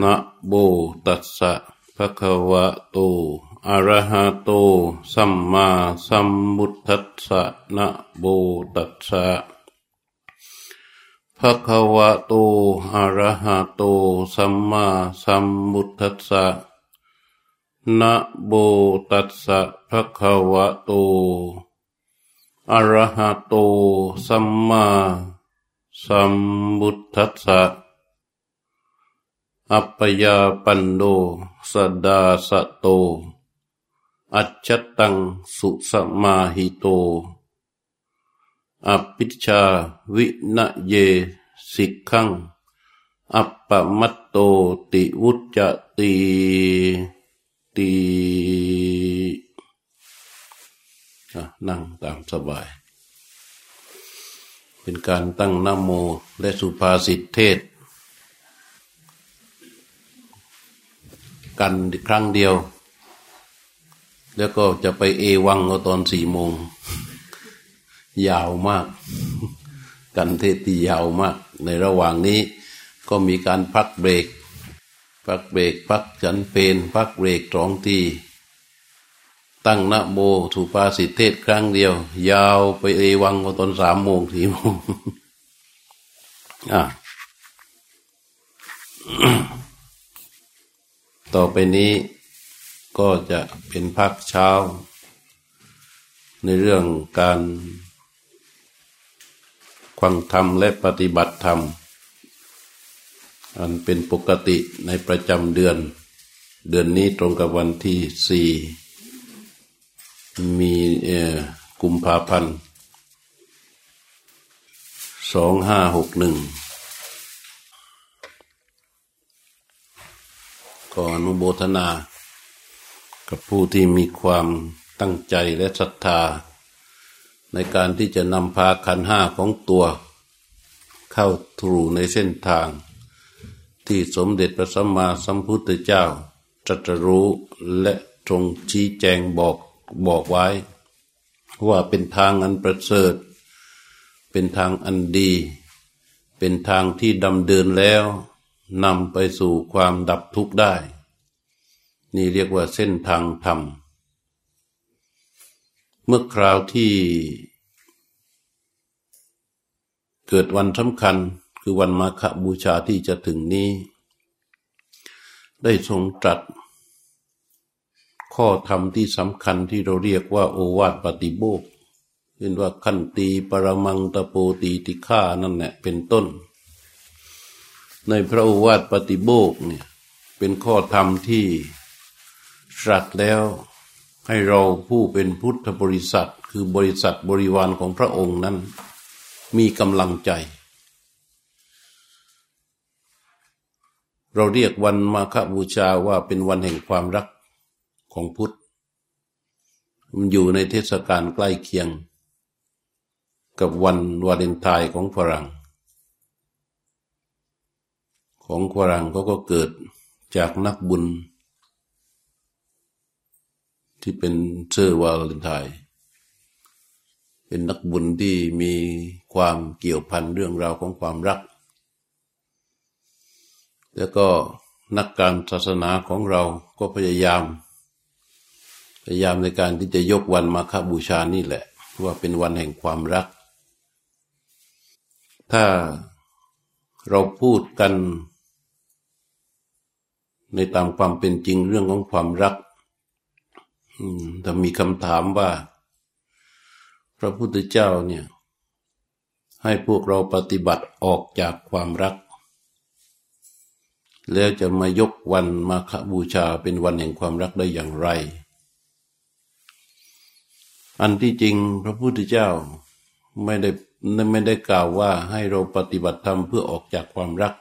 นะโบตัสสะภะคะวะโต อะระหะโต สัมมาสัมพุทธัสสะนะโบตัสสะภะคะวะโต อะระหะโต สัมมาสัมพุทธัสสะนะโบตัสสะภะคะวะโต อะระหะโต สัมมาสัมพุทธัสสะ อัปยาปันโดสดาสะโต อัจฉตังสุสมาหิโตอภิชาวินเยสิกขัง อัปปมัตโตติวุจจติตีนั่งตามสบาย เป็นการตั้งนโมและสุภาษิตเทศ กันครั้งเดียว แล้วก็จะไปเอวังตอนสี่โมง ยาวมาก กันเทศที่ยาวมาก ในระหว่างนี้ก็มีการพักเบรก พักเบรก พักฉันเพนพักเบรกสองทีตั้งนะโมถูปาสิเทศครั้งเดียว ยาวไปเอวังตอนสามโมงสี่โมงอ่า ต่อไปนี้ก็จะเป็นภาคเช้า ในเรื่องการควังธรรมและปฏิบัติธรรม อันเป็นปกติในประจำเดือน เดือนนี้ตรงกับวันที่สี่มีกุมภาพันธ์สองห้าหกหนึ่ง ขออนุโมทนา กับผู้ที่มีความตั้งใจและศรัทธา ในการที่จะนำพาขันห้าของตัว เข้าทรูในเส้นทาง ที่สมเด็จพระสัมมาสัมพุทธเจ้าตรัสรู้และทรงชี้แจงบอกบอกไว้ ว่าเป็นทางอันประเสริฐ เป็นทางอันดี เป็นทางที่ดำเดินแล้ว นำไปสู่ความดับทุกข์ได้ นี่เรียกว่าเส้นทางธรรม เมื่อคราวที่ เกิดวันสำคัญคือวันมาฆบูชาที่จะถึงนี้ ได้ทรงตรัส ข้อธรรมที่สำคัญที่เราเรียกว่าโอวาทปฏิโบกเป็นว่าขันตีปรมังตะโปตีติฆานั่นแหละเป็นต้น ในพระโอวาทปฏิโบกเนี่ยเป็นข้อธรรมที่ตรัสแล้วให้เราผู้เป็นพุทธบริษัท คือบริษัทบริวารของพระองค์นั้น มีกำลังใจ เราเรียกวันมาฆบูชาว่าเป็นวันแห่งความรักของพุทธมันอยู่ในเทศกาลใกล้เคียง กับวันวาเลนไทน์ของฝรั่ง ของฝรั่งเขาก็เกิดจากนักบุญ ที่เป็นเชอร์วาเลนไทน์เป็นนักบุญที่มีความเกี่ยวพันเรื่องราวของความรัก แล้วก็นักการศาสนาของเราก็พยายาม พยายามในการที่จะยกวันมาคบูชานี่แหละ ว่าเป็นวันแห่งความรัก ถ้าเราพูดกัน ในตามความเป็นจริงเรื่องของความรักถ้ามีคำถามว่า พระพุทธเจ้าเนี่ย ให้พวกเราปฏิบัติออกจากความรัก แล้วจะมายกวันมาคบูชาเป็นวันแห่งความรักได้อย่างไร อันที่จริงพระพุทธเจ้าไม่ได้ไม่ได้กล่าวว่าให้เราปฏิบัติธรรมเพื่อออกจากความรัก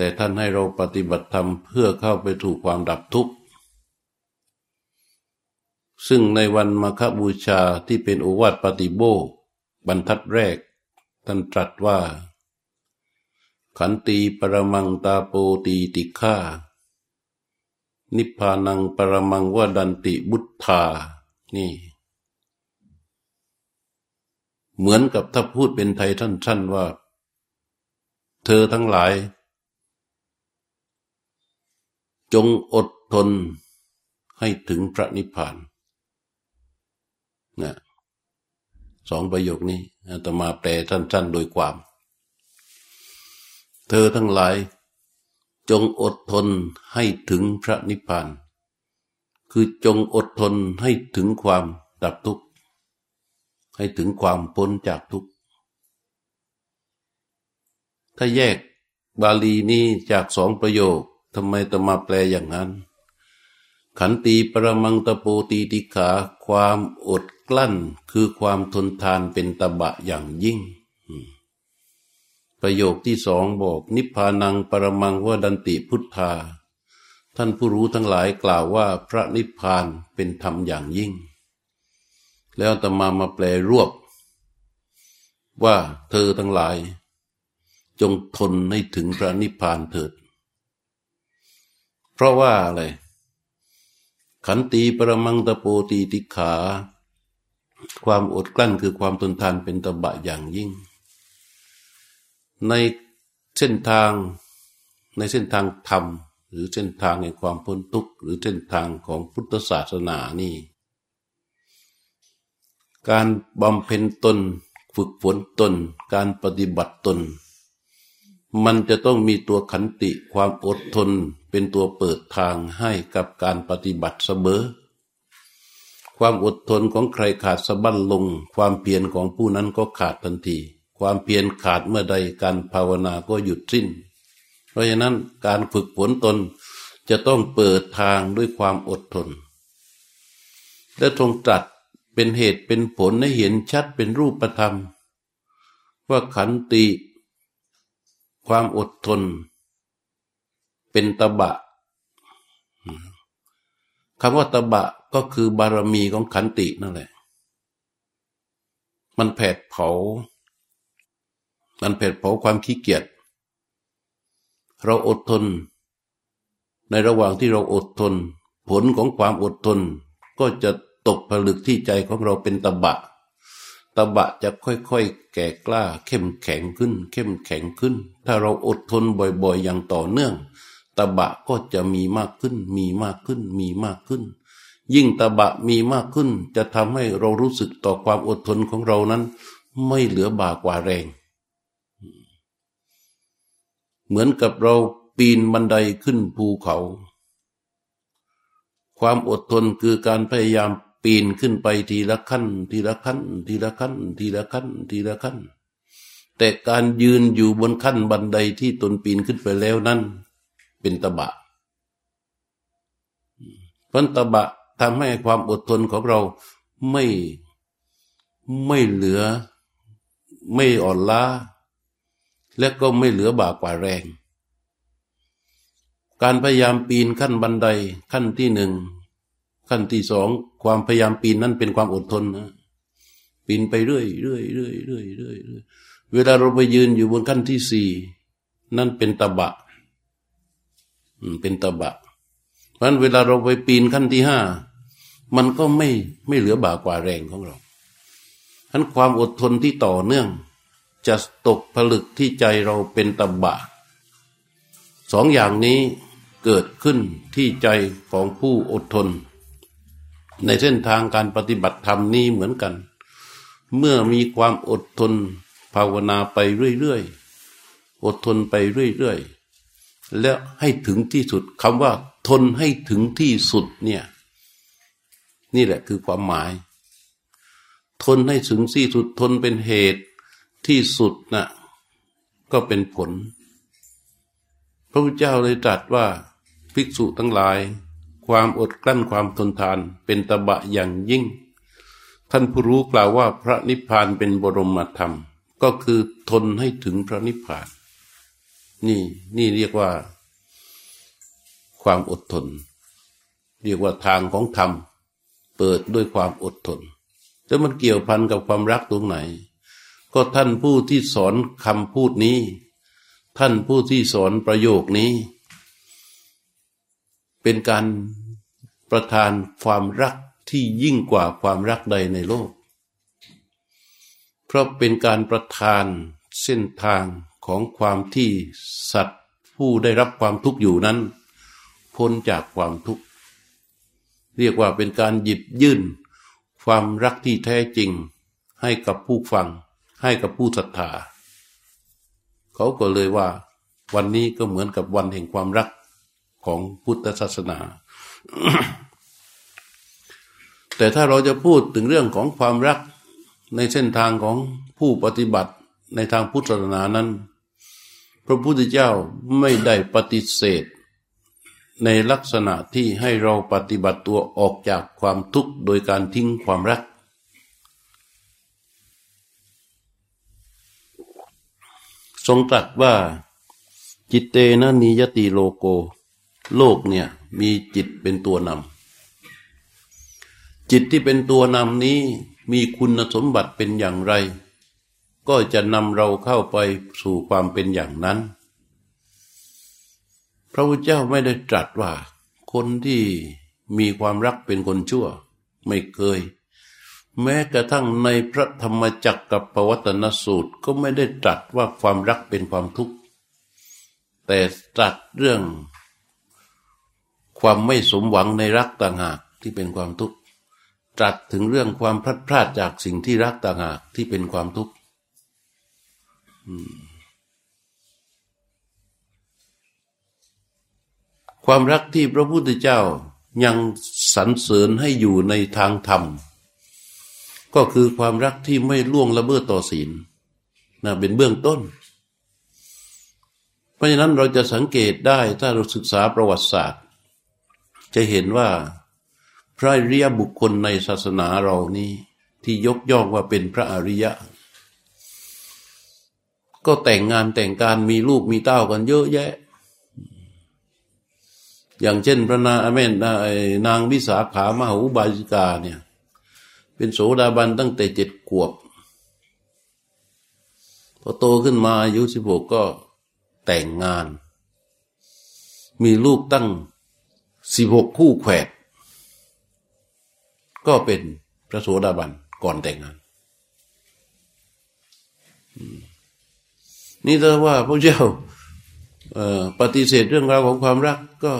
แต่ท่านให้เราปฏิบัติธรรมเพื่อเข้าไปถูกความดับทุกข์ ซึ่งในวันมาคบูชาที่เป็นโอวาทปฏิโบ บรรทัดแรก ท่านตรัสว่า ขันตีปรมังตาโปตีติฆานิพพานังปรมังวดันติบุตธา นี่ เหมือนกับถ้าพูดเป็นไทยท่านๆว่า เธอทั้งหลาย จงอดทนให้ถึงพระนิพพานนะสองประโยคนี้อาตมาแปลสั้นๆโดยความ เธอทั้งหลาย จงอดทนให้ถึงพระนิพพาน คือจงอดทนให้ถึงความดับทุกข์ ให้ถึงความพ้นจากทุกข์ ถ้าแยกบาลีนี้จากสองประโยค ทำไมตมาแปลอย่างนั้น ขันตีปรมังตะโปตีติขา ความอดกลั้นคือความทนทานเป็นตบะอย่างยิ่ง ประโยคที่สองบอก นิพพานังปรมังวดันติพุทธา ท่านผู้รู้ทั้งหลายกล่าวว่าพระนิพพานเป็นธรรมอย่างยิ่ง แล้วตมามาแปลรวบ ว่าเธอทั้งหลาย จงทนให้ถึงพระนิพพานเถิด เพราะว่าอะไร ขันตีปรมังตะโปตีติขา ความอดกลั้นคือความทนทานเป็นตบะอย่างยิ่ง ในเส้นทางในเส้นทางธรรม หรือเส้นทางแห่งความพ้นทุกข์ หรือเส้นทางของพุทธศาสนานี่ การบำเพ็ญตน ฝึกฝนตน การปฏิบัติตน มันจะต้องมีตัวขันติความอดทนเป็นตัวเปิดทางให้กับการปฏิบัติเสมอ ความอดทนของใครขาดสะบั้นลง ความเพียรของผู้นั้นก็ขาดทันที ความเพียรขาดเมื่อใดการภาวนาก็หยุดสิ้น เพราะฉะนั้นการฝึกฝนตนจะต้องเปิดทางด้วยความอดทน และทรงตรัสเป็นเหตุเป็นผลให้เห็นชัดเป็นรูปธรรม ว่าขันติ ความอดทน เป็นตบะคำว่าตบะก็คือบารมีของขันตินั่นแหละ มันแผดเผา มันแผดเผาความขี้เกียจ เราอดทน ในระหว่างที่เราอดทน ผลของความอดทน ก็จะตกผลึกที่ใจของเราเป็นตบะ ตบะจะค่อยๆ แก่กล้า เข้มแข็งขึ้น เข้มแข็งขึ้น ถ้าเราอดทนบ่อยๆ อย่างต่อเนื่องตบะก็จะมีมากขึ้น มีมากขึ้น มีมากขึ้น ยิ่งตบะมีมากขึ้น จะทำให้เรารู้สึกต่อความอดทนของเรานั้น ไม่เหลือบากว่าแรง เหมือนกับเราปีนบันไดขึ้นภูเขา ความอดทนคือการพยายาม ปีนขึ้นไปทีละขั้น ทีละขั้น ทีละขั้น ทีละขั้น ทีละขั้น แต่การยืนอยู่บนขั้นบันไดที่ตนปีนขึ้นไปแล้วนั้นเป็นตบะเพราะตบะทำให้ความอดทนของเราไม่ไม่เหลือไม่อ่อนล้า และก็ไม่เหลือบากกว่าแรง การพยายามปีนขั้นบันไดขั้นที่หนึ่ง ขั้นที่สองความพยายามปีนนั้นเป็นความอดทนนะปีนไปเรื่อยเรื่อยเรื่อยเรื่อยเรื่อยเวลาเราไปยืนอยู่บนขั้นที่สี่นั่นเป็นตะบะเป็นตะบะ เพราะนั้นเวลาเราไปปีนขั้นที่ห้ามันก็ไม่ไม่เหลือบากว่าแรงของเราฉะนั้นความอดทนที่ต่อเนื่อง จะตกผลึกที่ใจเราเป็นตะบะสองอย่างนี้เกิดขึ้นที่ใจของผู้อดทน ในเส้นทางการปฏิบัติธรรมนี้เหมือนกัน เมื่อมีความอดทนภาวนาไปเรื่อยๆ อดทนไปเรื่อยๆ แล้วให้ถึงที่สุดคำว่าทนให้ถึงที่สุดเนี่ย นี่แหละคือความหมาย ทนให้ถึงที่สุดทนเป็นเหตุที่สุดนะ่ะก็เป็นผล พระพุทธเจ้าเลยตรัสว่าภิกษุทั้งหลาย ความอดกลั้นความทนทานเป็นตบะอย่างยิ่ง ท่านผู้รู้กล่าวว่าพระนิพพานเป็นบรมธรรม ก็คือทนให้ถึงพระนิพพาน นี่นี่เรียกว่า ความอดทน เรียกว่าทางของธรรม เปิดด้วยความอดทนแล้วมันเกี่ยวพันกับความรักตรงไหน ก็ท่านผู้ที่สอนคำพูดนี้ ท่านผู้ที่สอนประโยคนี้ เป็นการประทานความรักที่ยิ่งกว่าความรักใดในโลก เพราะเป็นการประทานเส้นทางของความที่สัตว์ผู้ได้รับความทุกข์อยู่นั้นพพ้นจากความทุกข์ เรียกว่าเป็นการหยิบยื่น ความรักที่แท้จริง ให้กับผู้ฟัง ให้กับผู้ศรัทธา เขาก็เลยว่า วันนี้ก็เหมือนกับวันแห่งความรัก ของพุทธศาสนา แต่ถ้าเราจะพูดถึงเรื่องของความรักในเส้นทางของผู้ปฏิบัติในทางพุทธศาสนานั้น พระพุทธเจ้าไม่ได้ปฏิเสธ ในลักษณะที่ให้เราปฏิบัติตัวออกจากความทุกข์โดยการทิ้งความรักทรงตรัสว่าจิตเตนะนิยติโลโก โลกเนี่ยมีจิตเป็นตัวนำจิตที่เป็นตัวนำนี้มีคุณสมบัติเป็นอย่างไร ก็จะนำเราเข้าไปสู่ความเป็นอย่างนั้น พระพุทธเจ้าไม่ได้ตรัสว่า คนที่มีความรักเป็นคนชั่ว ไม่เคย แม้กระทั่งในพระธรรมจักรกับปวัตนสูตรก็ไม่ได้ตรัสว่าความรักเป็นความทุกข์ แต่ตรัสเรื่อง ความไม่สมหวังในรักต่างหากที่เป็นความทุกข์ตรัสถึงเรื่องความพลัดพรากจากสิ่งที่รักต่างหากที่เป็นความทุกข์ความรักที่พระพุทธเจ้ายังสรรเสริญให้อยู่ในทางธรรม ก็คือความรักที่ไม่ล่วงละเมิดต่อศีลนะเป็นเบื้องต้น เพราะฉะนั้นเราจะสังเกตได้ถ้าเราศึกษาประวัติศาสตร์ จะเห็นว่าพระอริยบุคคลในศาสนาเรานี้ที่ยกย่องว่าเป็นพระอริยะ ก็แต่งงานแต่งการมีลูกมีเต้ากันเยอะแยะ อย่างเช่นพระนาอเมนนางวิสาขามหาอุบาสิกาเนี่ย เป็นโสดาบันตั้งแต่เจ็ดขวบ พอโตขึ้นมาอายุสิบหกก็แต่งงาน มีลูกตั้ง สิบหกคู่แขวด ก็เป็นพระโสดาบันก่อนแต่งงาน นี่ถ้าว่าพระเจ้าปฏิเสธเรื่องราวของความรัก ก็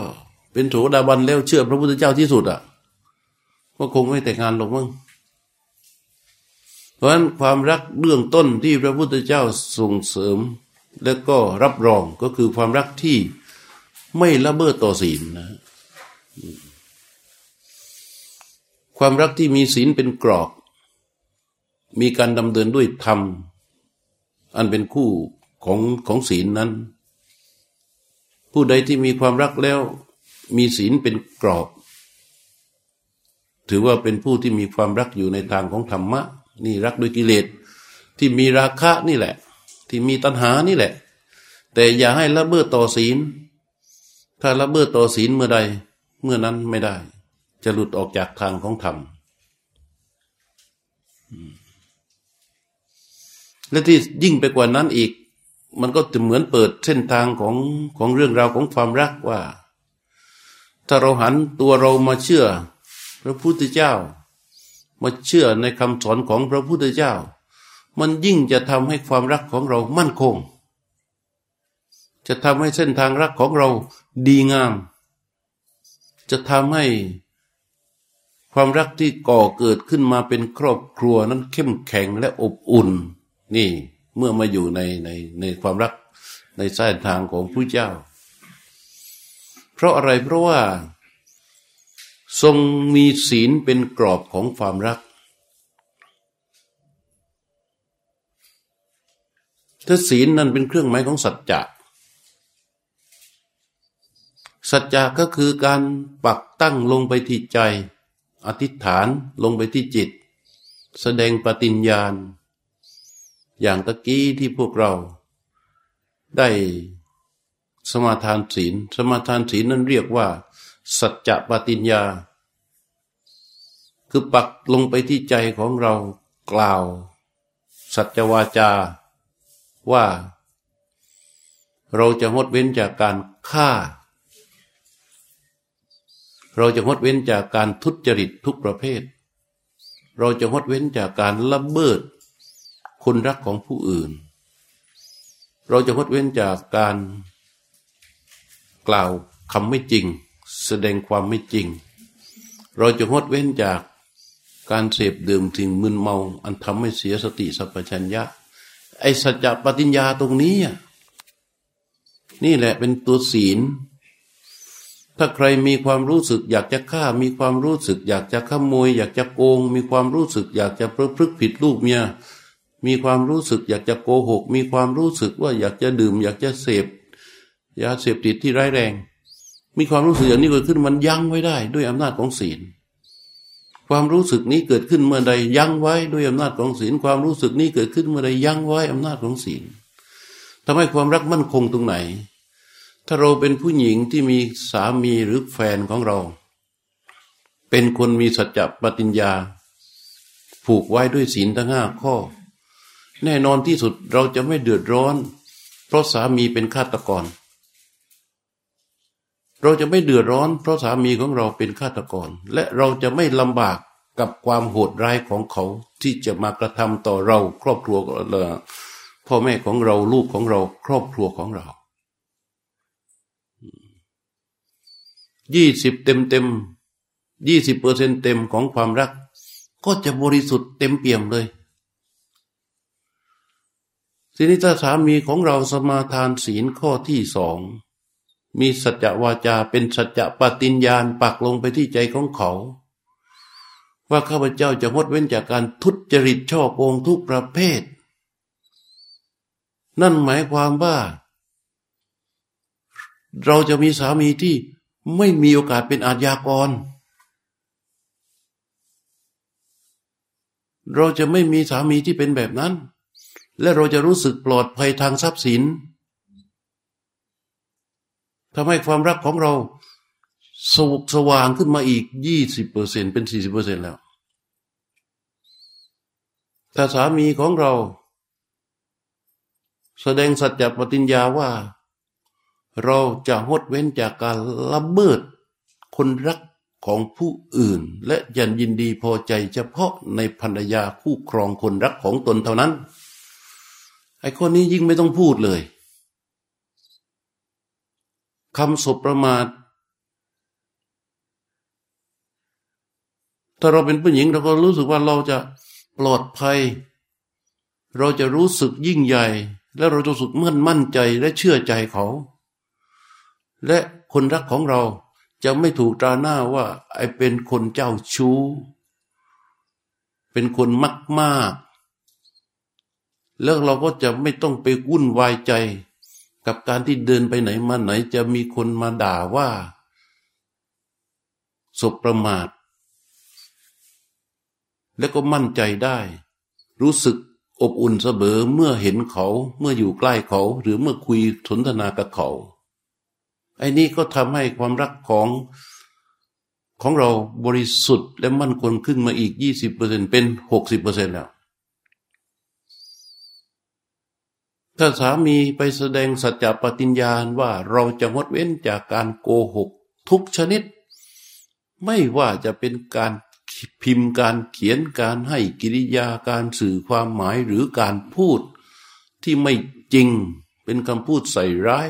เป็นโสดาบันแล้วเชื่อพระพุทธเจ้าที่สุดอะก็คงไม่แต่งงานหรอกมั้งเพราะฉะนั้นความรักเบื้องต้นที่พระพุทธเจ้าส่งเสริม แล้วก็รับรองก็คือความรักที่ไม่ละเมิดต่อศีลนะ ความรักที่มีศีลเป็นกรอบ มีการดำเนินด้วยธรรม อันเป็นคู่ของของศีลนั้น ผู้ใดที่มีความรักแล้ว มีศีลเป็นกรอบ ถือว่าเป็นผู้ที่มีความรักอยู่ในทางของธรรมะ นี่รักด้วยกิเลส ที่มีราคะนี่แหละ ที่มีตัณหานี่แหละ แต่อย่าให้ละเมิดต่อศีล ถ้าละเมิดต่อศีลเมื่อใด เมื่อนั้นไม่ได้ จะหลุดออกจากทางของธรรมและที่ยิ่งไปกว่านั้นอีก มันก็จะเหมือนเปิดเส้นทางของของเรื่องราวของความรักว่า ถ้าเราหันตัวเรามาเชื่อ พระพุทธเจ้า มาเชื่อในคำสอนของพระพุทธเจ้า มันยิ่งจะทำให้ความรักของเรามั่นคง จะทำให้เส้นทางรักของเราดีงาม จะทำให้ความรักที่ก่อเกิดขึ้นมาเป็นครอบครัวนั้นเข้มแข็งและอบอุ่น นี่เมื่อมาอยู่ในในในความรักในเส้นทางของผู้เจ้า เพราะอะไรเพราะว่า ทรงมีศีลเป็นกรอบของความรัก ถ้าศีลนั้นเป็นเครื่องหมายของสัจจะ สัจจะก็คือการปักตั้งลงไปที่ใจ อธิษฐานลงไปที่จิต แสดงปฏิญญาณ อย่างตะกี้ที่พวกเรา ได้สมาทานศีล สมาทานศีลนั้นเรียกว่า สัจจะปฏิญญา คือปักลงไปที่ใจของเรากล่าว สัจวาจาว่า เราจะงดเว้นจากการฆ่า เราจะงดเว้นจากการทุจริตทุกประเภท เราจะงดเว้นจากการละเมิดคนรักของผู้อื่น เราจะงดเว้นจากการกล่าวคำไม่จริง แสดงความไม่จริง เราจะงดเว้นจากการเสพดื่มสิ่งมึนเมาอันทำให้เสียสติสัพพัญญะ ไอสัจจะปฏิญญาตรงนี้ นี่แหละเป็นตัวศีล ถ้าใครมีความรู้สึกอยากจะฆ่า มีความรู้สึก อยากจะขโมย อยากจะโกง มีความรู้สึก อยากจะประพฤติผิดลูกเมีย มีความรู้สึก อยากจะโกหก มีความรู้สึกว่าอยากจะดื่ม อยากจะเสพยาเสพติดที่ร้ายแรง มีความรู้สึกอย่างนี้เกิดขึ้นมันยั้งไว้ได้ ด้วยอำนาจของศีล ความรู้สึกนี้เกิดขึ้นเมื่อใดยั้งไว้ด้วยอำนาจของศีล ความรู้สึกนี้เกิดขึ้นเมื่อใดยั้งไว้อำนาจของศีลทำให้ความรักมั่นคงตรงไหน ถ้าเราเป็นผู้หญิงที่มีสามีหรือแฟนของเรา เป็นคนมีสัจจะปฏิญญา ผูกไว้ด้วยศีลทั้งห้าข้อ แน่นอนที่สุดเราจะไม่เดือดร้อน เพราะสามีเป็นฆาตกร เราจะไม่เดือดร้อน เพราะสามีของเราเป็นฆาตกร และเราจะไม่ลำบากกับความโหดร้ายของเขาที่จะมากระทำต่อเราครอบครัวเราพ่อแม่ของเราลูกของเราครอบครัวของเรา ยี่สิบเต็มเต็มยี่สิบเปอร์เซ็นเต็มของความรัก ก็จะบริสุทธิ์เต็มเปี่ยมเลย ทีนี้ถ้าสามีของเราสมาทานศีลข้อที่สองมีสัจวาจาเป็นสัจปฏิญญาณปักลงไปที่ใจของเขา ว่าข้าพเจ้าจะงดเว้นจากการทุจริตช่อโกงทุกประเภท นั่นหมายความว่า เราจะมีสามีที่ ไม่มีโอกาสเป็นอาชญากร เราจะไม่มีสามีที่เป็นแบบนั้น และเราจะรู้สึกปลอดภัยทางทรัพย์สินทำให้ความรักของเราสวกสว่างขึ้นมาอีกยี่สิบเปอร์เซ็นเป็นสี่สิบเปอร์เซ็นแล้วถ้าสามีของเรา แสดงสัจจปฏิญญาว่า เราจะงดเว้นจากการละเมิด คนรักของผู้อื่น และยันยินดีพอใจเฉพาะในภรรยาคู่ครองคนรักของตนเท่านั้น ไอ้คนนี้ยิ่งไม่ต้องพูดเลยคำสบประมาทถ้าเราเป็นผู้หญิงเราก็รู้สึกว่าเราจะปลอดภัย เราจะรู้สึกยิ่งใหญ่ และเราจะรู้สึกมั่นมั่นใจและเชื่อใจเขา และคนรักของเราจะไม่ถูกตราหน้าว่า ไอเป็นคนเจ้าชู้ เป็นคนมักมากแล้วเราก็จะไม่ต้องไปวุ่นวายใจ กับการที่เดินไปไหนมาไหนจะมีคนมาด่าว่าสบประมาท แล้วก็มั่นใจได้ รู้สึกอบอุ่นเสมอเมื่อเห็นเขาเมื่ออยู่ใกล้เขา หรือเมื่อคุยสนทนากับเขา ไอ้นี้ก็ทำให้ความรักของของเราบริสุทธิ์และมั่นคงขึ้นมาอีกยี่สิบเปอร์เซ็นเป็นหกสิบเปอร์เซ็นแล้ว ถ้าสามีไปแสดงสัจจปฏิญญาณว่าเราจะงดเว้นจากการโกหกทุกชนิด ไม่ว่าจะเป็นการพิมพ์การเขียนการให้กิริยาการสื่อความหมายหรือการพูดที่ไม่จริงเป็นคำพูดใส่ร้าย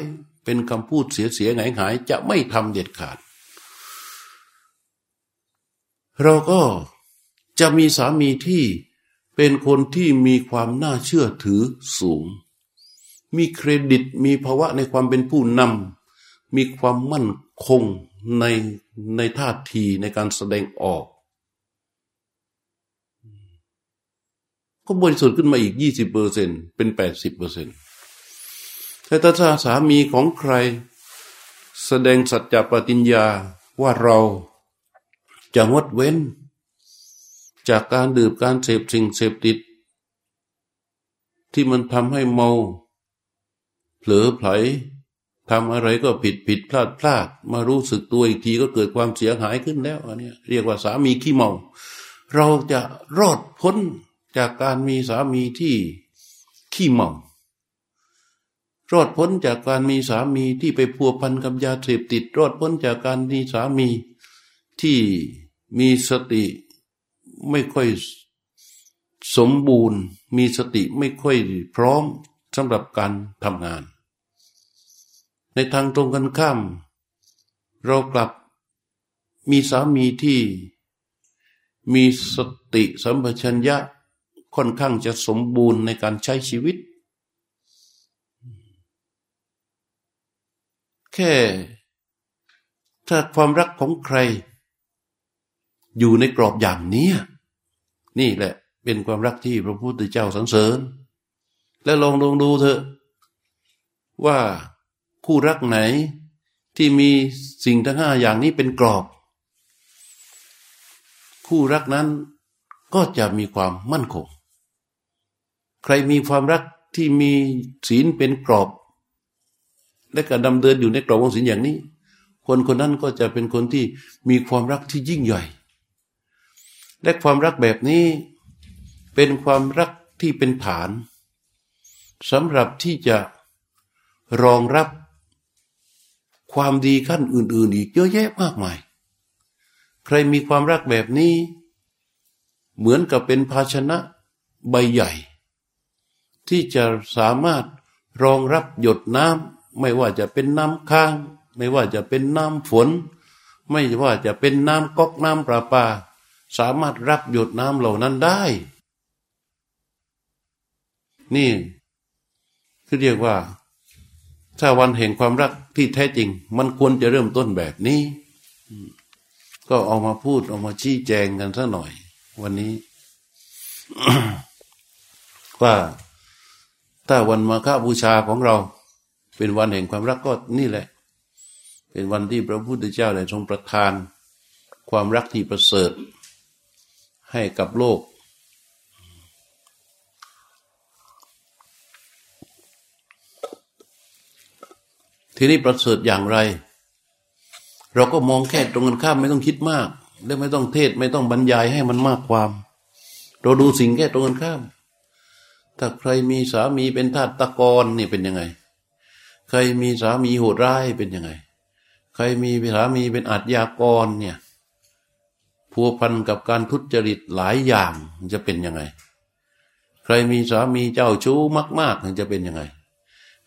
เป็นคำพูดเสียเสียหายหายจะไม่ทำเด็ดขาด เราก็จะมีสามีที่เป็นคนที่มีความน่าเชื่อถือสูง มีเครดิตมีภาวะในความเป็นผู้นำมีความมั่นคงในในท่าทีในการแสดงออก ก็บริสุทธิ์ขึ้นมาอีกยี่สิบเปอร์เซ็นเป็นแปดสิบเปอร์เซ็น แต่ถ้าสามีของใคร แสดงสัจจปฏิญญาว่าเราจะงดเว้น จากการดื่มการเสพสิ่งเสพติด ที่มันทำให้เมา เผลอไผลทำอะไรก็ผิดผิดพลาดพลาด มารู้สึกตัวอีกทีก็เกิดความเสียหายขึ้นแล้วอันนี้เรียกว่าสามีขี้เมา เราจะรอดพ้นจากการมีสามีที่ขี้เมา รอดพ้นจากการมีสามีที่ไปพัวพันกับยาเสพติด รอดพ้นจากการมีสามีที่มีสติไม่ค่อยสมบูรณ์ มีสติไม่ค่อยพร้อมสำหรับการทำงาน ในทางตรงกันข้าม เรากลับมีสามีที่มีสติสัมปชัญญะค่อนข้างจะสมบูรณ์ในการใช้ชีวิต แค่ ถ้าความรักของใคร อยู่ในกรอบอย่างนี้นี่แหละ เป็นความรักที่พระพุทธเจ้าสรรเสริญ และลองลองดูเถอะ ว่าคู่รักไหนที่มีสิ่งทั้งห้าอย่างนี้เป็นกรอบ คู่รักนั้นก็จะมีความมั่นคง ใครมีความรักที่มีศีลเป็นกรอบ และการดำเดินอยู่ในกรอบของศีลอย่างนี้ คนคนนั้นก็จะเป็นคนที่มีความรักที่ยิ่งใหญ่ และความรักแบบนี้เป็นความรักที่เป็นฐานสำหรับที่จะรองรับความดีขั้นอื่น ๆ อีกเยอะแยะมากมาย ใครมีความรักแบบนี้ เหมือนกับเป็นภาชนะใบใหญ่ ที่จะสามารถรองรับหยดน้ำ ไม่ว่าจะเป็นน้ำค้าง ไม่ว่าจะเป็นน้ำฝน ไม่ว่าจะเป็นน้ำก๊อกน้ำประปา สามารถรับหยดน้ำเหล่านั้นได้ นี่คือเรียกว่า ถ้าวันแห่งความรักที่แท้จริง มันควรจะเริ่มต้นแบบนี้ก็เอามาพูดเอามาชี้แจงกันสักหน่อย วันนี้ ว่าถ้าวันมาฆบูชาของเรา เป็นวันแห่งความรักก็นี่แหละ เป็นวันที่พระพุทธเจ้าได้ทรงประทาน ความรักที่ประเสริฐ ให้กับโลก ทีนี้ประเสริฐอย่างไร เราก็มองแค่ตรงกันข้ามไม่ต้องคิดมาก และไม่ต้องเทศไม่ต้องบรรยายให้มันมากความ เราดูสิ่งแค่ตรงกันข้ามถ้าใครมีสามีเป็นทาตะกรนี่เป็นยังไง ใครมีสามีโหดร้ายเป็นยังไง ใครมีสามีเป็นอาชญากรเนี่ยพัวพันกับการทุจริตหลายอย่างจะเป็นยังไง ใครมีสามีเจ้าชู้มากๆจะเป็นยังไง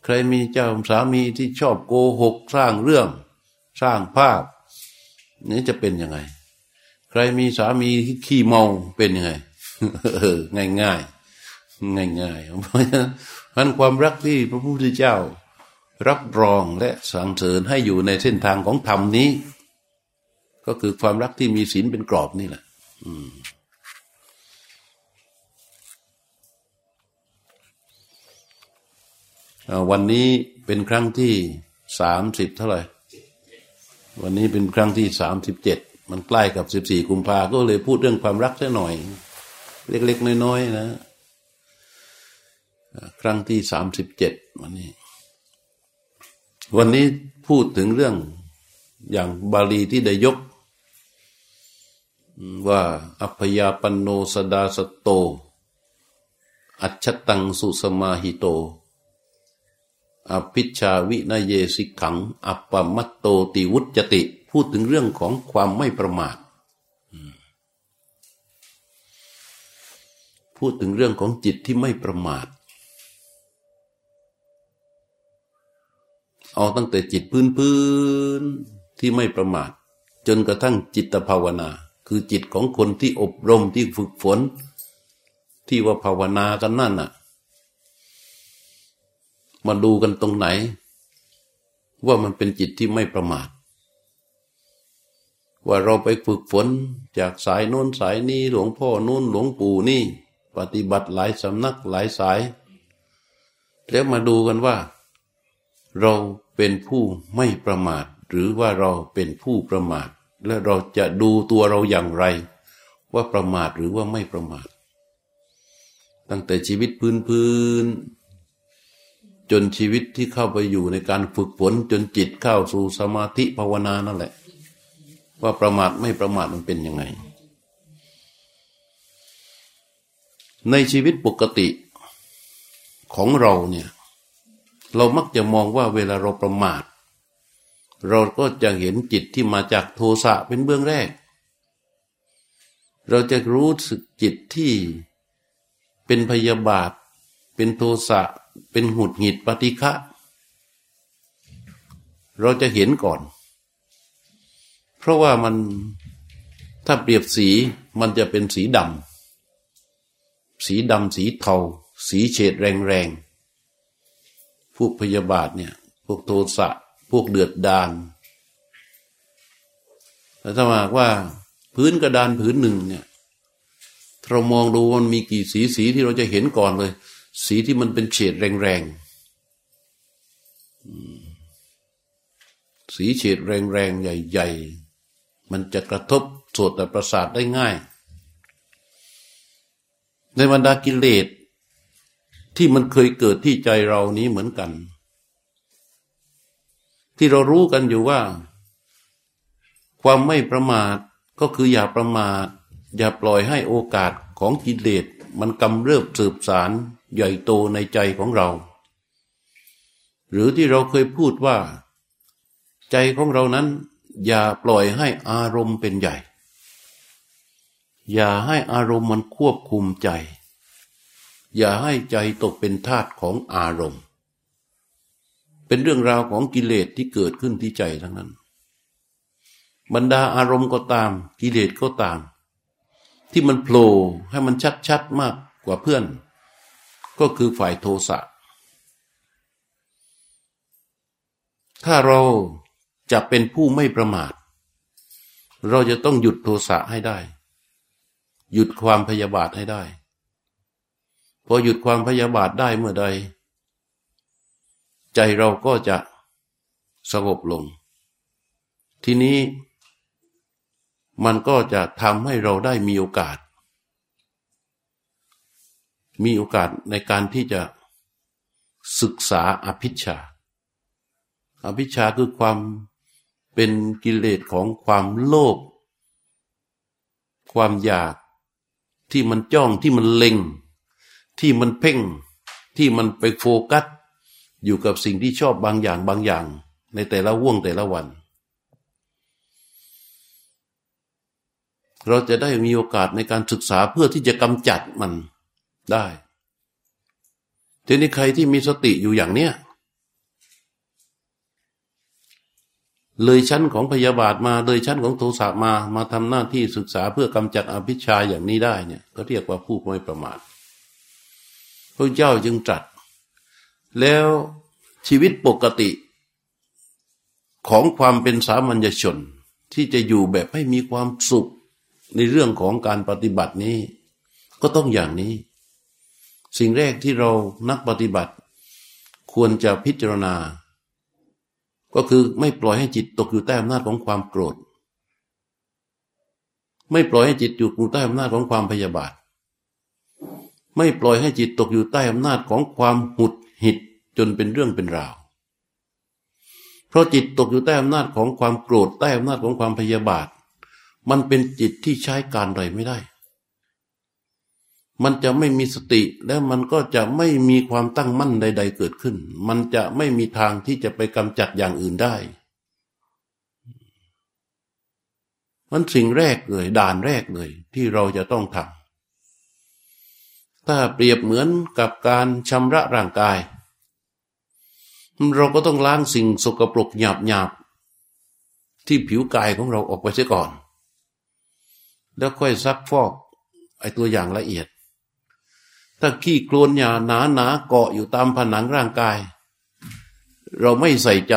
ใครมีเจ้าสามีที่ชอบโกหกสร้างเรื่อง สร้างภาพนี่จะเป็นยังไง ใครมีสามีที่ขี้เมาเป็นยังไงง่ายง่ายง่ายง่ายเพราะฉะนั้นความรักที่พระพุทธเจ้า รับรองและสั่งเสริญให้อยู่ในเส้นทางของธรรมนี้ ก็คือความรักที่มีศีลเป็นกรอบนี่แหละวันนี้เป็นครั้งที่สามสิบเท่าไหร่ วันนี้เป็นครั้งที่สามสิบเจ็ดมันใกล้กับสิบสี่กุมภาก็เลยพูดเรื่องความรักแค่หน่อย เล็กๆน้อยๆนะ ครั้งที่สามสิบเจ็ดวันนี้ วันนี้พูดถึงเรื่องอย่างบาลีที่ได้ยก ว่าอัพยาปนโนสดาสโต อัจฉตังสุสมาหิโตอภิชาวินเยสิขัง อัปปมัตโตติวุจติ พูดถึงเรื่องของความไม่ประมาท พูดถึงเรื่องของจิตที่ไม่ประมาท เอาตั้งแต่จิตพื้นพื้นที่ไม่ประมาท จนกระทั่งจิตภาวนา คือจิตของคนที่อบรมที่ฝึกฝน ที่ว่าภาวนากันนั่นน่ะ มาดูกันตรงไหน ว่ามันเป็นจิตที่ไม่ประมาท ว่าเราไปฝึกฝนจากสายโน้นสายนี้หลวงพ่อโน้นหลวงปู่นี่ ปฏิบัติหลายสำนักหลายสาย แล้วมาดูกันว่า เราเป็นผู้ไม่ประมาท หรือว่าเราเป็นผู้ประมาท และเราจะดูตัวเราอย่างไร ว่าประมาทหรือว่าไม่ประมาท ตั้งแต่ชีวิตพื้นพื้นจนชีวิตที่เข้าไปอยู่ในการฝึกฝนจนจิตเข้าสู่สมาธิภาวนานั่นแหละ ว่าประมาทไม่ประมาทมันเป็นยังไง ในชีวิตปกติของเราเนี่ย เรามักจะมองว่าเวลาเราประมาท เราก็จะเห็นจิตที่มาจากโทสะเป็นเบื้องแรก เราจะรู้สึกจิตที่เป็นพยาบาท เป็นโทสะเป็นหุดหงิดปฏิฆะเราจะเห็นก่อนเพเพราะว่ามันถ้าเปรียบสีมันจะเป็นสีดำสีดำสีเทา สีเฉดแรงๆ พวกพยาบาทเนี่ย พวกโทสะพวกเดือดดานแต่ถ้าหากว่าพื้นกระดานผืนหนึ่งเนี่ยเรามองดูมันมีกี่สีสีที่เราจะเห็นก่อนเลย สีที่มันเป็นเฉดแรงๆสีเฉดแรงๆใหญ่ ๆ มันจะกระทบโสตแต่ประสาทได้ง่าย ในบรรดากิเลส ที่มันเคยเกิดที่ใจเรานี้เหมือนกัน ที่เรารู้กันอยู่ว่า ความไม่ประมาทก็คืออย่าประมาทอย่าปล่อยให้โอกาสของกิเลสมันกำเริบสืบสารใหญ่โตในใจของเรา หรือที่เราเคยพูดว่า ใจของเรานั้น อย่าปล่อยให้อารมณ์เป็นใหญ่ อย่าให้อารมณ์มันควบคุมใจ อย่าให้ใจตกเป็นทาสของอารมณ์ เป็นเรื่องราวของกิเลสที่เกิดขึ้นที่ใจทั้งนั้น บรรดาอารมณ์ก็ตาม กิเลสก็ตาม ที่มันโผล่ให้มันชัดๆมากกว่าเพื่อน ก็คือฝ่ายโทสะถ้าเราจะเป็นผู้ไม่ประมาท เราจะต้องหยุดโทสะให้ได้ หยุดความพยาบาทให้ได้ พอหยุดความพยาบาทได้เมื่อใด ใจเราก็จะสงบลง ทีนี้มันก็จะทำให้เราได้มีโอกาส มีโอกาสในการที่จะศึกษาอภิชาอภิชาคือความเป็นกิเลสของความโลภความอยากที่มันจ้องที่มันเล็ง ที่มันเพ่งที่มันไปโฟกัส อยู่กับสิ่งที่ชอบบางอย่างบางอย่าง ในแต่ละว่วงแต่ละวัน เราจะได้มีโอกาสในการศึกษาเพื่อที่จะกำจัดมันได้ ทีนี้ใครที่มีสติอยู่อย่างเนี้ยเลยชั้นของพยาบาทมาเลยชั้นของโทสะมามาทำหน้าที่ศึกษาเพื่อกำจัดอภิชาอย่างนี้ได้เนี่ยก็เรียกว่าผู้ไม่ประมาท พระเจ้าจึงตรัส แล้วชีวิตปกติของความเป็นสามัญชน ที่จะอยู่แบบให้มีความสุขในเรื่องของการปฏิบัตินี้ ก็ต้องอย่างนี้ สิ่งแรกที่เรานักปฏิบัติ ควรจะพิจารณา ก็คือไม่ปล่อยให้จิตตกอยู่ใต้อำนาจของความโกรธ ไม่ปล่อยให้จิตอยู่ใต้อำนาจของความพยาบาท ไม่ปล่อยให้จิตตกอยู่ใต้อำนาจของความหุดหิดจนเป็นเรื่องเป็นราว เพราะจิตตกอยู่ใต้อำนาจของความโกรธใต้อำนาจของความพยาบาท มันเป็นจิตที่ใช้การใดไม่ได้ มันจะไม่มีสติแล้วมันก็จะไม่มีความตั้งมั่นใด ๆ เกิดขึ้น มันจะไม่มีทางที่จะไปกำจัดอย่างอื่นได้มันสิ่งแรกเลยด่านแรกเลยที่เราจะต้องทำ ถ้าเปรียบเหมือนกับการชำระร่างกาย เราก็ต้องล้างสิ่งสกปรกหยาบๆที่ผิวกายของเราออกไปเสียก่อน แล้วค่อยซักฟอกไอตัวอย่างละเอียด ถ้าขี้โคลนหยาหนาหนาเกาะอยู่ตามผนังร่างกาย เราไม่ใส่ใจ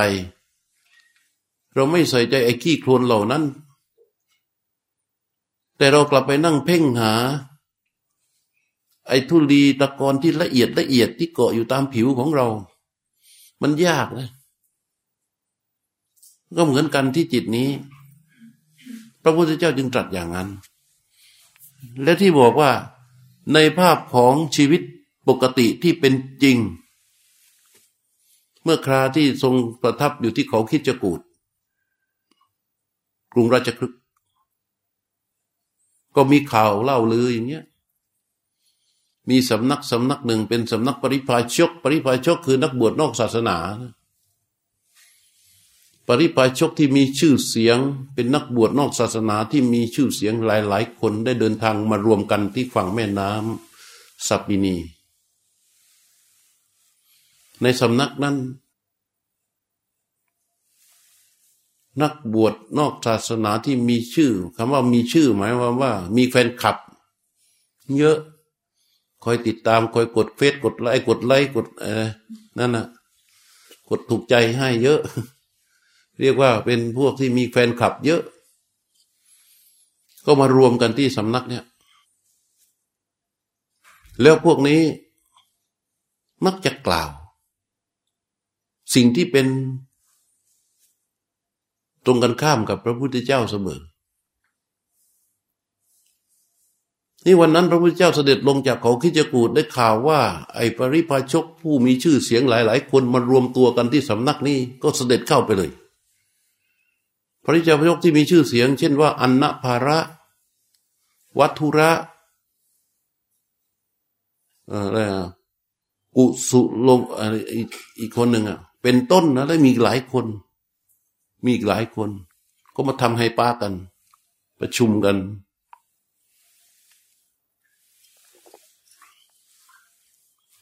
เราไม่ใส่ใจไอ้ขี้โคลนเหล่านั้น แต่เรากลับไปนั่งเพ่งหา ไอ้ทุลีตะกอนที่ละเอียดละเอียดที่เกาะอยู่ตามผิวของเรา มันยากนะก็เหมือนกันที่จิตนี้ พระพุทธเจ้าจึงตรัสอย่างนั้น และที่บอกว่าในภาพของชีวิตปกติที่เป็นจริง เมื่อคราที่ทรงประทับอยู่ที่เขาคิดจกูดกรุงราชคฤห์ก็มีข่าวเล่าลืออย่างเงี้ย มีสำนักสำนักหนึ่งเป็นสำนักปริพาชก ปริพาชกคือนักบวชนอกศาสนา ปริพาชกที่มีชื่อเสียง เป็นนักบวชนอกศาสนาที่มีชื่อเสียงหลาย ๆ คนได้เดินทางมารวมกันที่ฝั่งแม่น้ำสัปปินี ในสำนักนั้น นักบวชนอกศาสนาที่มีชื่อคำว่ามีชื่อหมายความว่า มีแฟนคลับ เยอะ คอยติดตามคอยกดเฟซกดไลค์กดไลค์กดเออนั่นนะกดถูกใจให้เยอะ เรียกว่าเป็นพวกที่มีแฟนคลับเยอะ ก็มารวมกันที่สำนักเนี่ย แล้วพวกนี้มักจะกล่าว สิ่งที่เป็นตรงกันข้ามกับพระพุทธเจ้าเสมอ นี่วันนั้นพระพุทธเจ้าเสด็จลงจากเขาคิจกูดได้ข่าวว่า ไอ้ปริพาชกผู้มีชื่อเสียงหลาย ๆ คนมารวมตัวกันที่สำนักนี้ก็เสด็จเข้าไปเลย พระริจาพชกที่มีชื่อเสียง เช่นว่า อันนภาระวัตุระอะไรอะกุสุลงอีกคนหนึ่งอะ เป็นต้นนะแล้วมีหลายคน มีอีกหลายคน ก็มาทำให้ป้ากัน ประชุมกัน